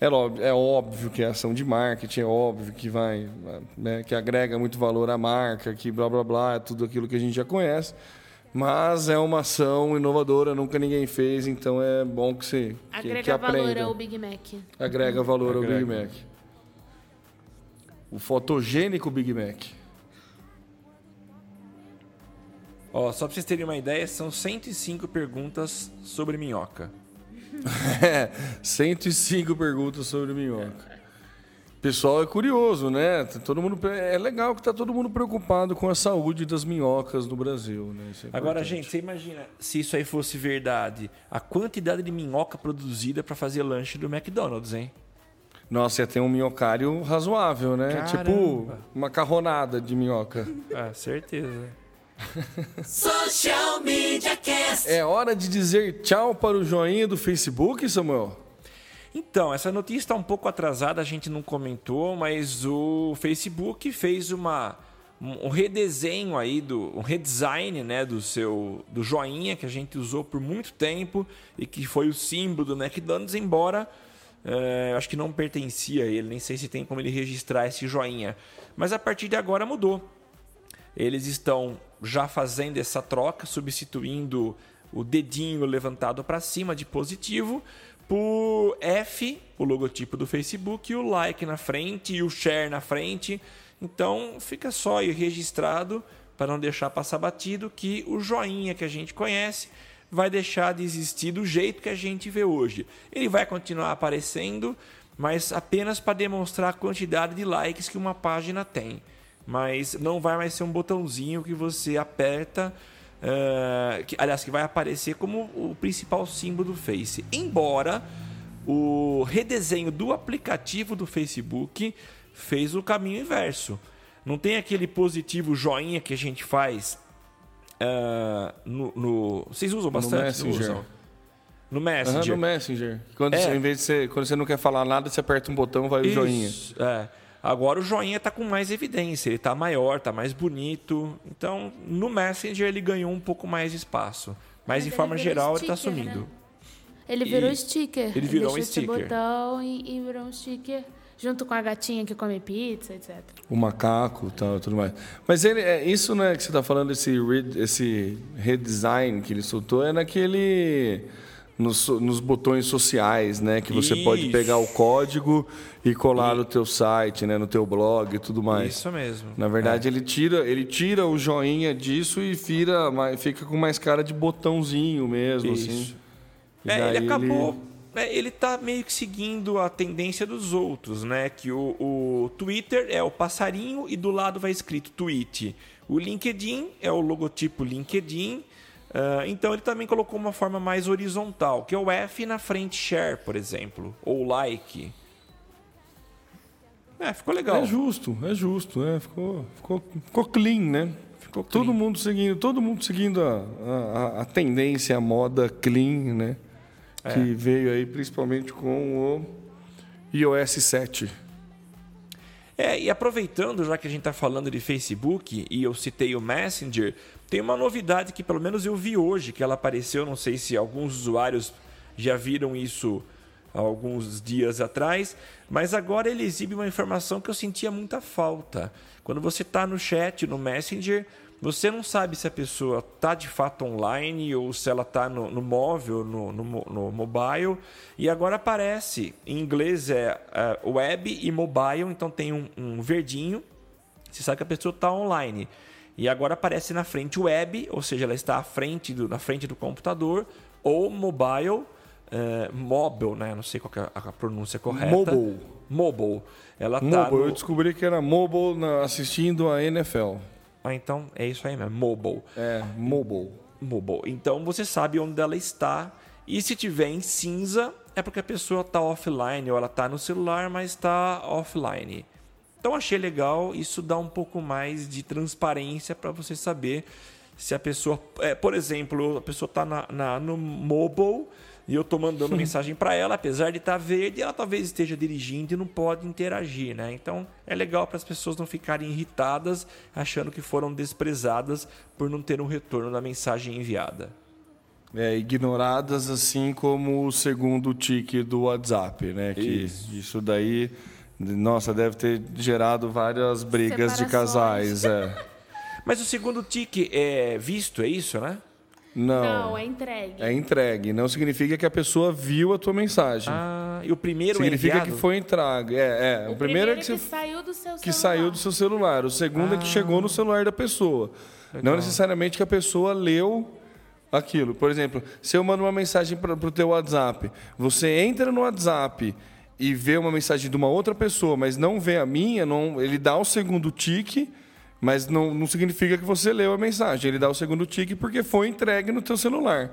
é óbvio, é óbvio que é ação de marketing, é óbvio que vai, né, que agrega muito valor à marca, que blá blá blá, é tudo aquilo que a gente já conhece. Mas é uma ação inovadora, nunca ninguém fez, então é bom que você que, Agrega que valor aprenda ao Big Mac. agrega valor ao Big Agrega. Mac. O fotogênico Big Mac. Ó, só pra vocês terem uma ideia, são 105 perguntas sobre minhoca. É, 105 perguntas sobre minhoca. O pessoal é curioso, né? Todo mundo, é legal que tá todo mundo preocupado com a saúde das minhocas no Brasil, né? É Agora, gente, você imagina se isso aí fosse verdade, a quantidade de minhoca produzida pra fazer lanche do McDonald's, hein? Nossa, ia ter um minhocário razoável, né? Caramba. Tipo, macarronada de minhoca. Ah, certeza. Social Media Cast. É hora de dizer tchau para o joinha do Facebook, Samuel? Então, essa notícia está um pouco atrasada, a gente não comentou, mas o Facebook fez uma um redesenho aí do um redesign, né, do seu do joinha que a gente usou por muito tempo e que foi o símbolo do McDonald's, embora eh, acho que não pertencia a ele, nem sei se tem como ele registrar esse joinha. Mas a partir de agora mudou. Eles estão já fazendo essa troca, substituindo o dedinho levantado para cima de positivo por F, o logotipo do Facebook, e o like na frente e o share na frente. Então fica só aí registrado para não deixar passar batido que o joinha que a gente conhece vai deixar de existir do jeito que a gente vê hoje. Ele vai continuar aparecendo, mas apenas para demonstrar a quantidade de likes que uma página tem. Mas não vai mais ser um botãozinho que você aperta, eh, que, aliás, que vai aparecer como o principal símbolo do Face. Embora o redesenho do aplicativo do Facebook fez o caminho inverso. Não tem aquele positivo joinha que a gente faz ah, no, no- Vocês usam bastante? Não Messenger. usam? No Messenger. no Messenger. Quando É. você, em vez de você, quando você não quer falar nada, você aperta um botão, vai o joinha. Isso, é. Agora o joinha tá com mais evidência, ele tá maior, tá mais bonito. Então, no Messenger ele ganhou um pouco mais de espaço. Mas, em ele forma geral ele tá sticker, sumindo. né? Ele virou E- sticker. ele virou um de ser sticker. botão e, e virou um sticker. Junto com a gatinha que come pizza, etc. O macaco e tal, tudo mais. Mas ele, é, isso né, que você está falando, esse, re- esse redesign que ele soltou, é naquele. Nos, nos botões sociais, né? Que você pode Isso. pegar o código e colar no teu site, né? No teu blog e tudo mais. Isso mesmo. Na verdade, ele tira, ele tira o joinha disso e vira, fica com mais cara de botãozinho mesmo, Isso. assim. É, ele acabou. é, Ele tá meio que seguindo a tendência dos outros, né? Que o, o Twitter é o passarinho e do lado vai escrito tweet. O LinkedIn é o logotipo LinkedIn. Ah, então ele também colocou uma forma mais horizontal, que é o F na frente share, por exemplo, ou like. É, ficou legal. É justo, é justo, né? Ficou, ficou, ficou clean, né? Ficou Todo clean. mundo seguindo, todo mundo seguindo a, a, a tendência, a moda clean, né? É. Que veio aí principalmente com o iOS 7. É, e aproveitando, já que a gente está falando de Facebook e eu citei o Messenger, tem uma novidade que pelo menos eu vi hoje, que ela apareceu, não sei se alguns usuários já viram isso há alguns dias atrás, mas agora ele exibe uma informação que eu sentia muita falta. Quando você está no chat, no Messenger, você não sabe se a pessoa está de fato online ou se ela está no, no móvel, no, no, no mobile. E agora aparece, em inglês é, é, web e mobile, então tem um, um verdinho. Você sabe que a pessoa está online. E agora aparece na frente web, ou seja, ela está à frente do, na frente do computador, ou mobile, é, mobile, né? Não sei qual é a pronúncia correta. Mobile. Mobile. Ela tá Mobile, eu no... descobri que era mobile na- assistindo a NFL. Ah, então é isso aí mesmo, mobile. É, mobile. mobile. Então você sabe onde ela está. E se tiver em cinza, é porque a pessoa está offline ou ela está no celular, mas está offline. Então achei legal, isso dá um pouco mais de transparência para você saber se a pessoa, é, por exemplo, a pessoa está na, na- no mobile e eu estou mandando mensagem para ela, apesar de estar verde, ela talvez esteja dirigindo e não pode interagir, né? Então é legal para as pessoas não ficarem irritadas, achando que foram desprezadas por não ter um retorno da mensagem enviada. É, ignoradas assim como o segundo tique do WhatsApp, né? Que Isso. isso, daí, nossa, deve ter gerado várias brigas de Separações. casais. É. Mas o segundo tique é visto, é isso, né? Não, Não, é entregue. é entregue. Não significa que a pessoa viu a tua mensagem. Ah, Ah, e o primeiro Significa enviado? que foi entregue. É, é. O, primeiro é que, você saiu do seu que celular. saiu do seu celular. O segundo é que chegou no celular da pessoa. Não necessariamente que a pessoa leu aquilo. Por exemplo, se eu mando uma mensagem para o teu WhatsApp, você entra no WhatsApp e vê uma mensagem de uma outra pessoa, mas não vê a minha, não, ele dá o segundo tique, mas não, não significa que você leu a mensagem. Ele dá o segundo tique porque foi entregue no teu celular.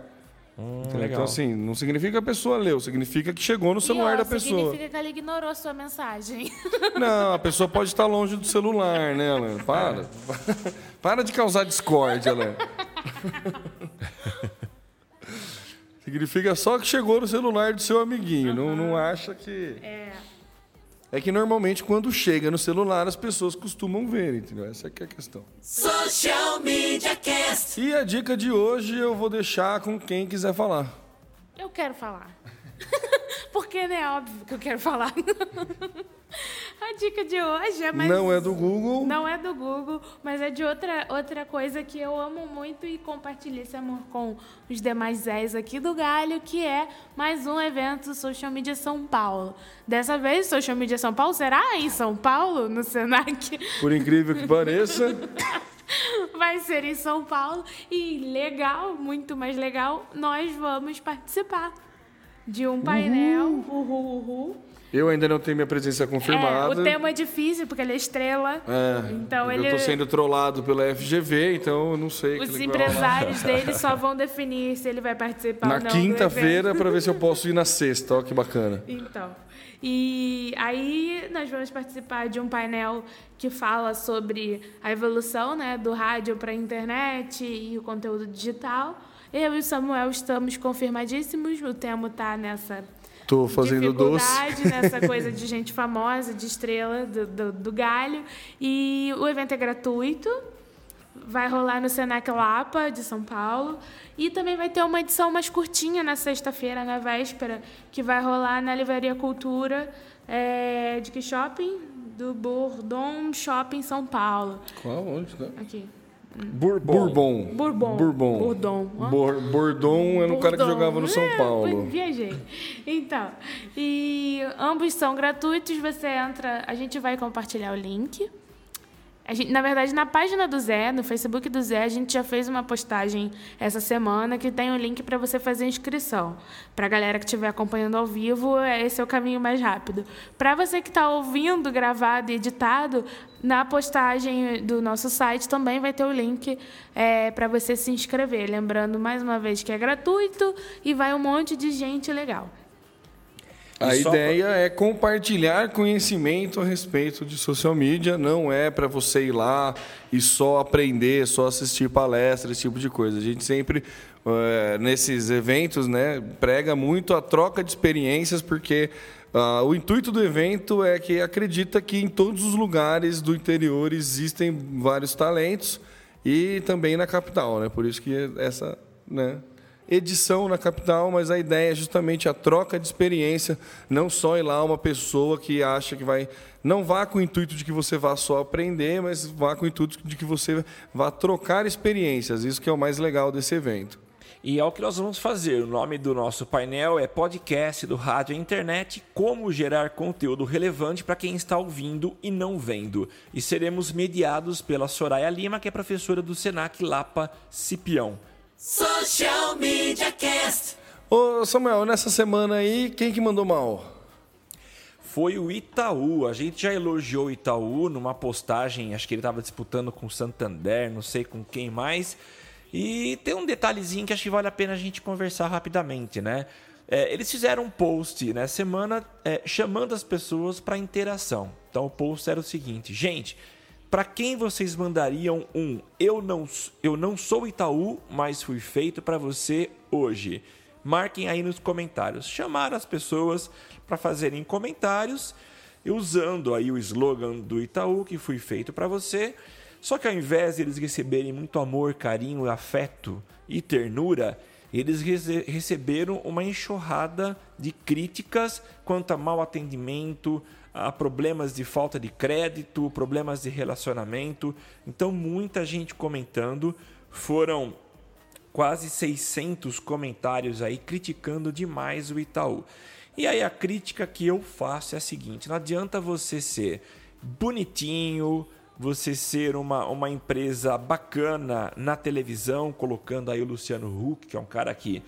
Legal. Então, assim, não significa que a pessoa leu, significa que chegou no celular e, ó, da pessoa. Significa que ela ignorou a sua mensagem. Não, a pessoa pode estar longe do celular, né, Alan? Para. Para de causar discórdia, Alan. Significa só que chegou no celular do seu amiguinho. Não, não acha que. É. É que normalmente quando chega no celular as pessoas costumam ver, entendeu? Essa é a questão. Social Media Cast. E a dica de hoje eu vou deixar com quem quiser falar. Eu quero falar. Porque, né, óbvio que eu quero falar. a dica de hoje é mais... Não é do Google. Não é do Google, mas é de outra, outra coisa que eu amo muito e compartilho esse amor com os demais Zés aqui do Galho, que é mais um evento Social Media São Paulo. Dessa vez, Social Media São Paulo será em São Paulo, no Senac. Por incrível que pareça. Vai ser em São Paulo. E legal, muito mais legal, nós vamos participar de um painel. Uhul, uhul. Eu ainda não tenho minha presença É, confirmada. o tema é difícil, porque ele é estrela. É, Então eu ele. tô sendo trollado pela FGV, então eu não sei. Os empresários dele só vão definir se ele vai participar Na ou não. do quinta-feira para ver se eu posso ir na sexta, ó que bacana. Então. E aí nós vamos participar de um painel que fala sobre a evolução né, do rádio para a internet e o conteúdo digital. Eu e o Samuel estamos confirmadíssimos. O Temo tá nessa Tô fazendo doce. dificuldade nessa coisa de gente famosa, de estrela do, do, do galho. E o evento é gratuito. Vai rolar no Senac Lapa, de São Paulo. E também vai ter uma edição mais curtinha na sexta-feira, na véspera, que vai rolar na Livraria Cultura é, de que shopping? Do Bourbon Shopping São Paulo. Qual? Onde tá? Aqui. Bourbon. Bourbon. Bourbon. Bourbon. Ó. Bor Bordon era um cara que jogava no São É, Paulo. Viajei. Então, e ambos são gratuitos. Você entra, a gente vai compartilhar o link. Gente, na verdade, na página do Zé, no Facebook do Zé, a gente já fez uma postagem essa semana que tem o link para você fazer inscrição. Para a galera que estiver acompanhando ao vivo, esse é o caminho mais rápido. Para você que está ouvindo gravado e editado, na postagem do nosso site também vai ter o link para você se inscrever. Lembrando mais uma vez que é gratuito e vai um monte de gente legal. A ideia é compartilhar conhecimento a respeito de social media, não é para você ir lá e só aprender, só assistir palestras, esse tipo de coisa. A gente sempre, eh, nesses eventos, né, prega muito a troca de experiências, porque ah, o intuito do evento é que acredita que em todos os lugares do interior existem vários talentos e também na capital, né? Por isso que essa, né, edição na capital, mas a ideia é justamente a troca de experiência, não só ir lá uma pessoa que acha que vai. Não vá com o intuito de que você vá só aprender, mas vá com o intuito de que você vá trocar experiências. Isso que é o mais legal desse evento. E é o que nós vamos fazer. O nome do nosso painel é Podcast do Rádio e Internet: Como gerar conteúdo relevante para quem está ouvindo e não vendo. E seremos mediados pela Soraya Lima, que é professora do Senac Lapa Cipião. Social Media Cast. Ô Samuel, nessa semana aí, quem que mandou mal? Foi o Itaú. A gente já elogiou o Itaú numa postagem, acho que ele estava disputando com o Santander, não sei com quem mais. E tem um detalhezinho que acho que vale a pena a gente conversar rapidamente, né? É, eles fizeram um post na semana é, chamando as pessoas para interação. Então o post era o seguinte: gente, para quem vocês mandariam um eu não, eu não sou Itaú, mas fui feito para você hoje? Marquem aí nos comentários. Chamaram as pessoas para fazerem comentários usando aí o slogan do Itaú que fui feito para você. Só que ao invés de eles receberem muito amor, carinho, afeto e ternura, eles rece- receberam uma enxurrada de críticas quanto a mau atendimento, a problemas de falta de crédito, problemas de relacionamento. Então, muita gente comentando. Foram quase 600 comentários aí criticando demais o Itaú. E aí a crítica que eu faço é a seguinte: não adianta você ser bonitinho, você ser uma, uma empresa bacana na televisão, colocando aí o Luciano Huck, que é um cara que.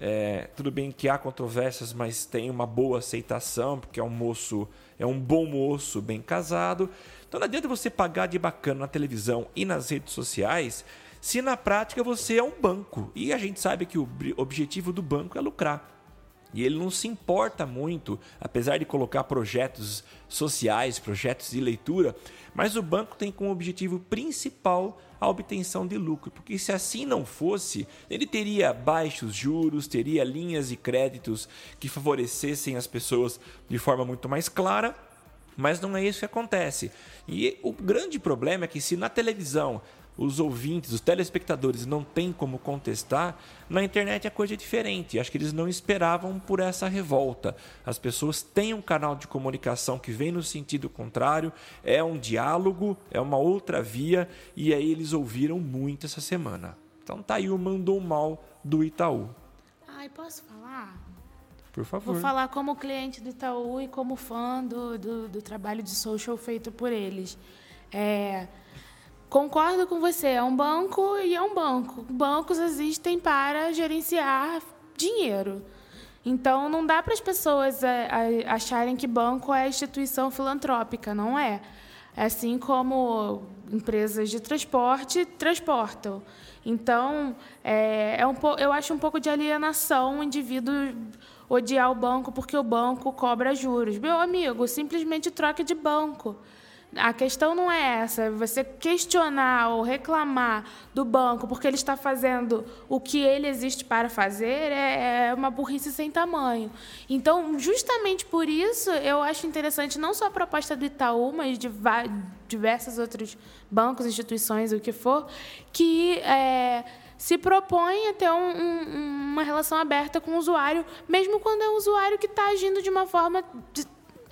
É, tudo bem que há controvérsias, mas tem uma boa aceitação, porque é um moço, é um bom moço, bem casado. Então não adianta você pagar de bacana na televisão e nas redes sociais, se na prática você é um banco. E a gente sabe que o objetivo do banco é lucrar. E ele não se importa muito, apesar de colocar projetos sociais, projetos de leitura, mas o banco tem como objetivo principal a obtenção de lucro, porque se assim não fosse, ele teria baixos juros, teria linhas de créditos que favorecessem as pessoas de forma muito mais clara, mas não é isso que acontece. E o grande problema é que se na televisão os ouvintes, os telespectadores não têm como contestar, na internet a coisa é diferente. Acho que eles não esperavam por essa revolta. As pessoas têm um canal de comunicação que vem no sentido contrário, é um diálogo, é uma outra via, e aí eles ouviram muito essa semana. Então tá aí o mandou mal do Itaú. Ai, posso falar? Por favor. Vou falar como cliente do Itaú e como fã do, do, do trabalho de social feito por eles. É, Concordo com você, é um banco e é um banco. Bancos existem para gerenciar dinheiro. Então, não dá para as pessoas é, acharem que banco é instituição filantrópica, não é. é. Assim como empresas de transporte transportam. Então, é, é um, eu acho um pouco de alienação o indivíduo odiar o banco porque o banco cobra juros. Meu amigo, simplesmente troque de banco. A questão não é essa, você questionar ou reclamar do banco porque ele está fazendo o que ele existe para fazer é, é uma burrice sem tamanho. Então, justamente por isso, eu acho interessante não só a proposta do Itaú, mas de diversos outros bancos, instituições, o que for, que é, se propõe a ter um, um, uma relação aberta com o usuário, mesmo quando é um usuário que está agindo de uma forma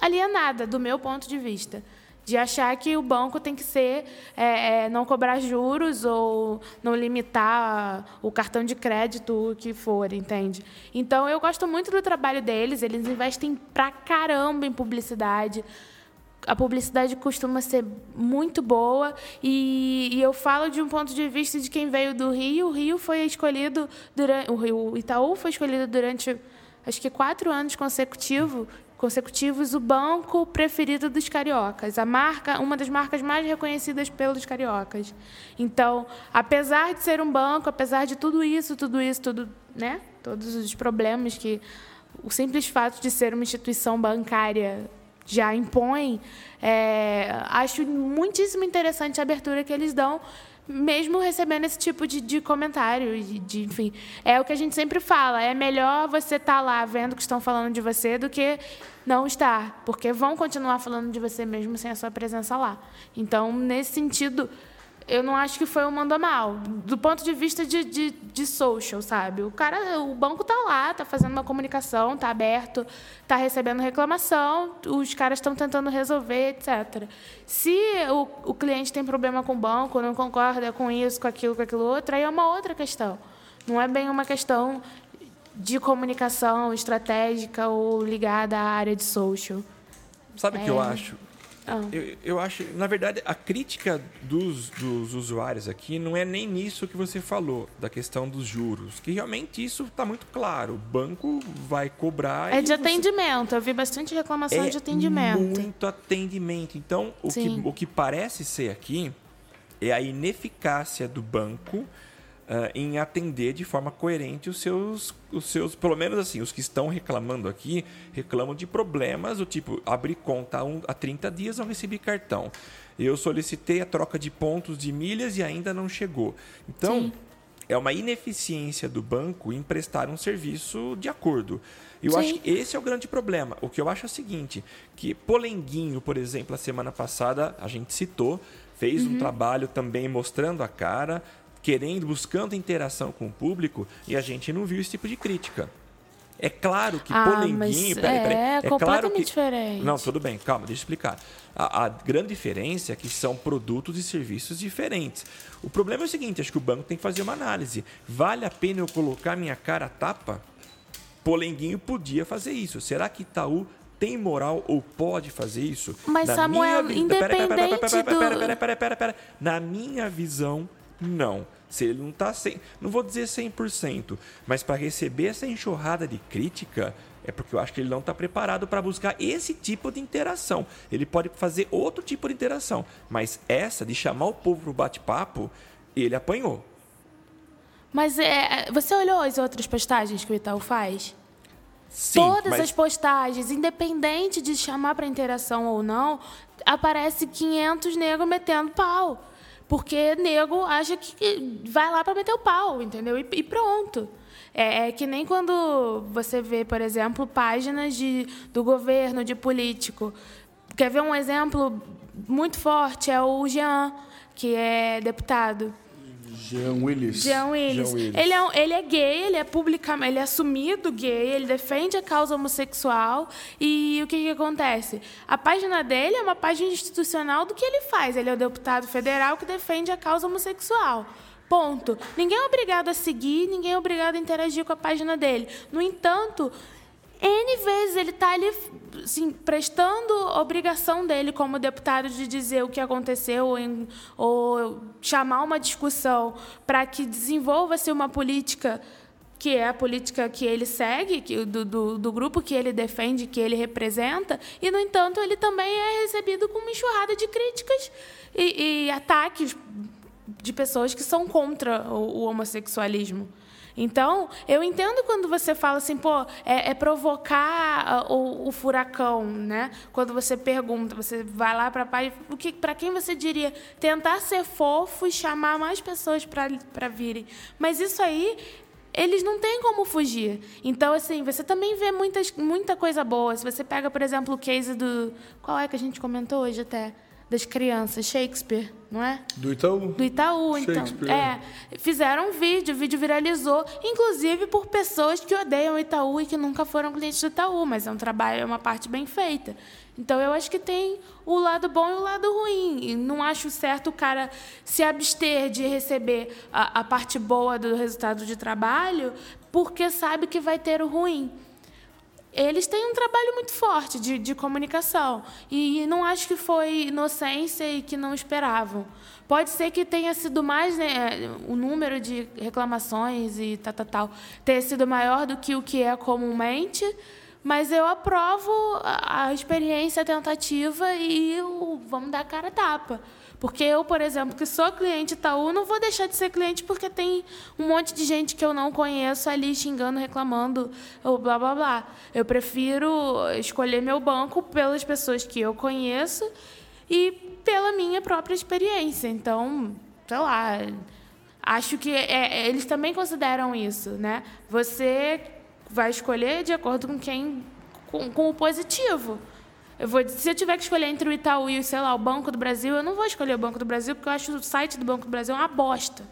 alienada, do meu ponto de vista de achar que o banco tem que ser é, é, não cobrar juros ou não limitar o cartão de crédito, o que for, entende? Então eu gosto muito do trabalho deles, eles investem pra caramba em publicidade. A publicidade costuma ser muito boa e, e, eu falo de um ponto de vista de quem veio do Rio. O Rio foi escolhido durante o Rio Itaú foi escolhido durante acho que quatro anos consecutivos consecutivos o banco preferido dos cariocas, a marca, uma das marcas mais reconhecidas pelos cariocas. Então, apesar de ser um banco, apesar de tudo isso, tudo isso, tudo, né, todos os problemas que o simples fato de ser uma instituição bancária já impõe, é, acho muitíssimo interessante a abertura que eles dão mesmo recebendo esse tipo de, de comentário, de, de, enfim. É o que a gente sempre fala, é melhor você estar tá lá vendo que estão falando de você do que não estar, porque vão continuar falando de você mesmo sem a sua presença lá. Então, nesse sentido, eu não acho que foi um manda mal. Do ponto de vista de, de, de, social, sabe? O cara, o banco tá lá, tá fazendo uma comunicação, tá aberto, tá recebendo reclamação, os caras estão tentando resolver, etc. Se o, o cliente tem problema com o banco, não concorda com isso, com aquilo, com aquilo outro, aí é uma outra questão. Não é bem uma questão de comunicação estratégica ou ligada à área de social. Sabe o é... que eu acho? Ah. Eu, eu, acho, na verdade, a crítica dos, dos usuários aqui não é nem nisso que você falou, da questão dos juros, que realmente isso está muito claro. O banco vai cobrar. É de você... atendimento, eu vi bastante reclamação é de atendimento. Muito atendimento. Então, o que, o que parece ser aqui é a ineficácia do banco uh, em atender de forma coerente os seus, os seus, pelo menos assim, os que estão reclamando aqui, reclamam de problemas do tipo, abrir conta há, um, há 30 dias, não recebi cartão. Eu solicitei a troca de pontos de milhas e ainda não chegou. Então, Sim. é uma ineficiência do banco em prestar um serviço de acordo. Eu Sim. acho que esse é o grande problema. O que eu acho é o seguinte, que Polenguinho, por exemplo, a semana passada a gente citou, fez uhum. um trabalho também mostrando a cara, querendo, buscando interação com o público e a gente não viu esse tipo de crítica. É claro que ah, Polenguinho. Peraí, peraí, é, é completamente claro que, diferente. Não, tudo bem, calma, deixa eu explicar. A, a, grande diferença é que são produtos e serviços diferentes. O problema é o seguinte: acho que o banco tem que fazer uma análise. Vale a pena eu colocar minha cara a tapa Polenguinho podia fazer isso. Será que Itaú tem moral ou pode fazer isso? Mas, Samuel, minha vi- Pera, pera, pera, independente pera, pera, do- pera, pera, pera, pera. Na minha visão, não. Se ele não tá sem, não vou dizer 100%, mas para receber essa enxurrada de crítica, é porque eu acho que ele não está preparado para buscar esse tipo de interação. Ele pode fazer outro tipo de interação, mas essa de chamar o povo pro bate-papo, ele apanhou. Mas é, você olhou as outras postagens que o Itaú faz? Sim, Todas mas as postagens, independente de chamar para interação ou não, aparece 500 negros metendo pau. Porque nego acha que vai lá para meter o pau, entendeu? E, e pronto. É, é que nem quando você vê, por exemplo, páginas de, do governo, de político. Quer ver um exemplo muito forte? É o Jean, que é deputado. Jean Willis. Jean Willis. Willis. Ele, é, um- ele é gay, ele é publicamente, ele é assumido gay, ele defende a causa homossexual. E o que, que acontece? A página dele é uma página institucional do que ele faz. Ele é o deputado federal que defende a causa homossexual. Ponto. Ninguém é obrigado a seguir, ninguém é obrigado a interagir com a página dele. No entanto, N vezes ele está ali assim, prestando obrigação dele como deputado de dizer o que aconteceu ou, em- ou chamar uma discussão para que desenvolva-se uma política que é a política que ele segue, que, do, do, do grupo que ele defende, que ele representa, e, no entanto, ele também é recebido com uma enxurrada de críticas e, e ataques de pessoas que são contra o, o homossexualismo. Então, eu entendo quando você fala assim, pô, é, é provocar ah, o, o furacão, né? Quando você pergunta, você vai lá para pai, o que, para quem você diria? Tentar ser fofo e chamar mais pessoas para virem. Mas isso aí eles não têm como fugir. Então, assim, você também vê muitas, muita coisa boa. Se você pega, por exemplo, o case do. Qual é que a gente comentou hoje até? Das crianças, Shakespeare, não é? Do Itaú? Do Itaú, então. Shakespeare. É. Fizeram um vídeo, o vídeo viralizou, inclusive por pessoas que odeiam o Itaú e que nunca foram clientes do Itaú, mas é um trabalho, é uma parte bem feita. Então eu acho que tem o lado bom e o lado ruim. E não acho certo o cara se abster de receber a, a parte boa do resultado de trabalho porque sabe que vai ter o ruim eles têm um trabalho muito forte de, de comunicação. E não acho que foi inocência e que não esperavam. Pode ser que tenha sido mais, né, o número de reclamações e tal, tal, tal, tenha sido maior do que o que é comumente, mas eu aprovo a, a experiência, a tentativa e o, vamos dar a cara a tapa. Porque eu, por exemplo, que sou cliente Itaú, não vou deixar de ser cliente porque tem um monte de gente que eu não conheço ali xingando, reclamando, blá blá blá. Eu prefiro escolher meu banco pelas pessoas que eu conheço e pela minha própria experiência. Então, sei lá, acho que é- é- eles também consideram isso, né? Você vai escolher de acordo com quem, com, com o positivo. Eu vou, se eu tiver que escolher entre o Itaú e, sei lá, o Banco do Brasil, eu não vou escolher o Banco do Brasil porque eu acho o site do Banco do Brasil uma bosta.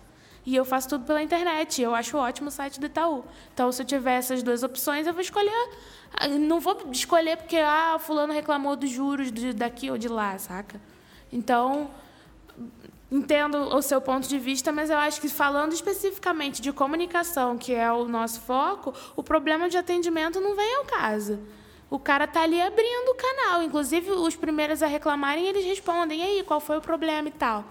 E eu faço tudo pela internet. Eu acho ótimo o site do Itaú. Então, se eu tiver essas duas opções, eu vou escolher. ah, Não vou escolher porque ah, fulano reclamou dos juros de- daqui ou de lá, saca? Então, entendo o seu ponto de vista, mas eu acho que falando especificamente de comunicação, que é o nosso foco, o problema de atendimento não vem ao caso. O cara tá ali abrindo o canal. Inclusive, os primeiros a reclamarem, eles respondem, e aí, qual foi o problema e tal.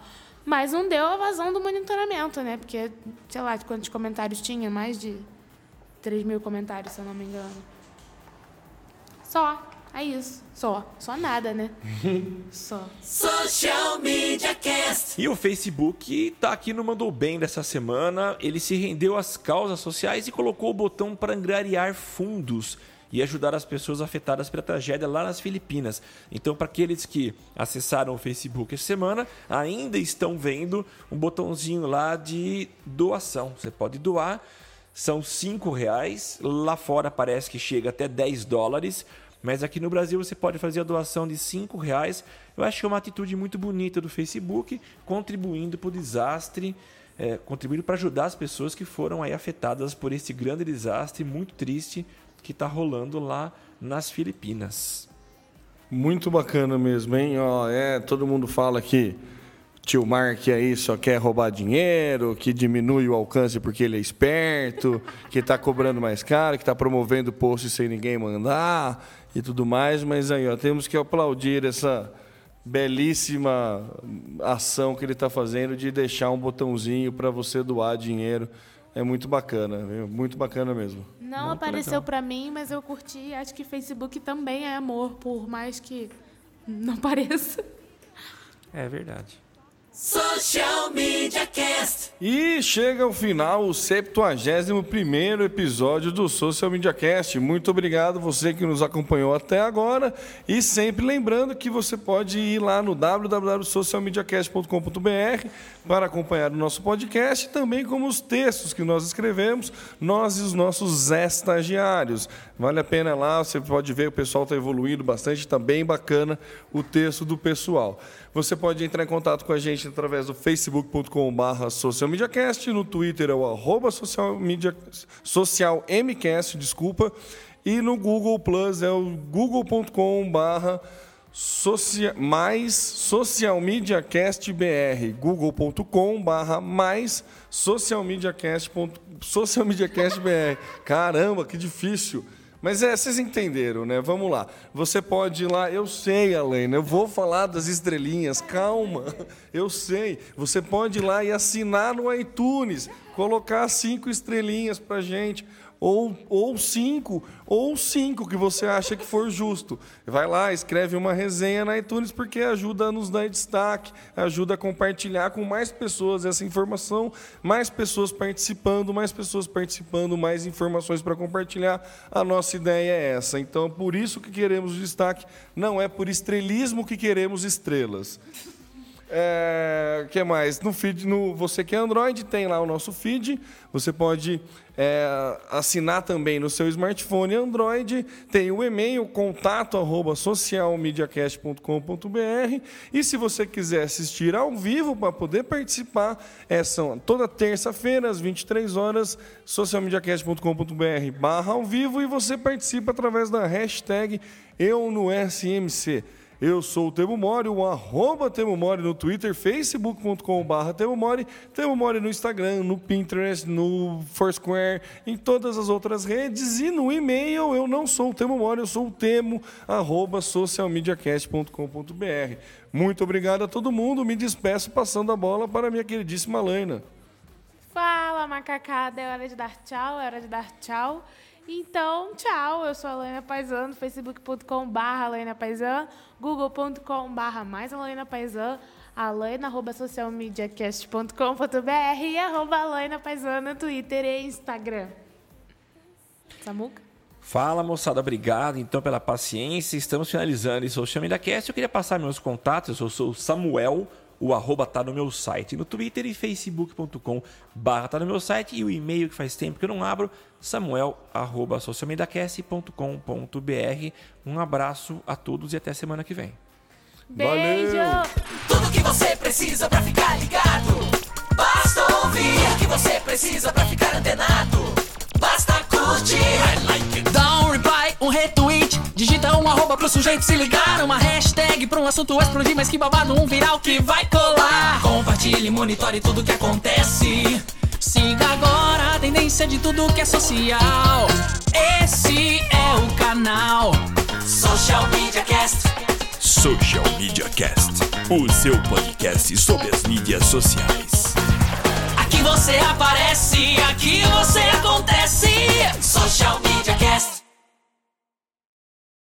Mas não deu a vazão do monitoramento, né? Porque, sei lá, quantos comentários tinha? Mais de 3 mil comentários, se eu não me engano. Só. É isso. Só. Só nada, né? Só. Social Media Cast. E o Facebook tá aqui no Mandou Bem dessa semana. Ele se rendeu às causas sociais e colocou o botão para angariar fundos e ajudar as pessoas afetadas pela tragédia lá nas Filipinas. Então, para aqueles que acessaram o Facebook essa semana, ainda estão vendo um botãozinho lá de doação. Você pode doar, são cinco reais. Lá fora parece que chega até 10 dólares. Mas aqui no Brasil você pode fazer a doação de cinco reais. Eu acho que é uma atitude muito bonita do Facebook, contribuindo para o desastre, é, contribuindo para ajudar as pessoas que foram aí afetadas por esse grande desastre muito triste que está rolando lá nas Filipinas. Muito bacana mesmo, hein? Ó, é, todo mundo fala que tio Mark aí só quer roubar dinheiro, que diminui o alcance porque ele é esperto, que está cobrando mais caro, que está promovendo post sem ninguém mandar e tudo mais. Mas aí, ó, temos que aplaudir essa belíssima ação que ele está fazendo de deixar um botãozinho para você doar dinheiro. É muito bacana, viu? muito bacana mesmo. Não apareceu pra mim, mas eu curti. Acho que Facebook também é amor, por mais que não pareça. É verdade. Social Media Cast. E chega ao final o 71 episódio do Social Media Cast. Muito obrigado você que nos acompanhou até agora. E sempre lembrando que você pode ir lá no www.socialmediacast.com.br para acompanhar o nosso podcast, também como os textos que nós escrevemos, nós e os nossos estagiários. Vale a pena lá, você pode ver, o pessoal está evoluindo bastante, está bem bacana o texto do pessoal. Você pode entrar em contato com a gente através do facebook.com.br socialmediacast, no Twitter é o arroba socialmcast, desculpa, e no Google Plus é o google.com.br Mais Social Media Cast BR, google.com barra mais Social Media Cast, Social Media Cast BR. Caramba, que difícil. Mas é, vocês entenderam, né? Vamos lá. Você pode ir lá, eu sei, Alena, eu vou falar das estrelinhas, calma. Eu sei. Você pode ir lá e assinar no iTunes, colocar cinco estrelinhas pra gente ou, ou cinco, ou cinco que você acha que for justo. Vai lá, escreve uma resenha na iTunes, porque ajuda a nos dar destaque, ajuda a compartilhar com mais pessoas essa informação, mais pessoas participando, mais pessoas participando, mais informações para compartilhar. A nossa ideia é essa. Então, por isso que queremos destaque, não é por estrelismo que queremos estrelas. É, que mais? No feed, no você que é Android, tem lá o nosso feed. Você pode é, assinar também no seu smartphone Android. Tem o e-mail contato socialmediacast.com.br. E se você quiser assistir ao vivo para poder participar, é, são toda terça-feira, às 23 horas, socialmediacast.com.br barra ao vivo e você participa através da hashtag eu no SMC. Eu sou o Temo Mori, o arroba Temo Mori no Twitter, facebook.com.br Temo Mori, Temo Mori no Instagram, no Pinterest, no Foursquare, em todas as outras redes e no e-mail eu não sou o Temo Mori, eu sou o Temo, arroba socialmediacast.com.br. Muito obrigado a todo mundo, me despeço passando a bola para a minha queridíssima Laina. Fala, macacada, é hora de dar tchau, é hora de dar tchau. Então, tchau, eu sou a Laina Paisan, facebook.com barra Laina Paisan, google.com barra mais Laina Paisan, alaina arroba socialmediacast.com.br e arroba Laina Paisan no Twitter e Instagram. Samuca? Fala moçada, obrigado então pela paciência. Estamos finalizando esse Social Media Cast. Eu queria passar meus contatos. Eu sou o Samuel o arroba tá no meu site, no Twitter e facebook.com barra tá no meu site e o e-mail que faz tempo que eu não abro, samuel arroba socialmediacast.com.br. Um abraço a todos e até semana que vem. Beijo! Tudo que você precisa pra ficar ligado. Basta ouvir o que você precisa pra ficar antenado. Basta curtir. I like it. Dá um reply, um retweet. Digita um arroba pro sujeito se ligar. Uma hashtag pra um assunto explodir, mas que babado, um viral que vai colar. Compartilhe, monitore tudo que acontece. Siga agora a tendência de tudo que é social. Esse é o canal Social Media Cast. Social Media Cast, o seu podcast sobre as mídias sociais. Aqui você aparece, aqui você acontece. Social Media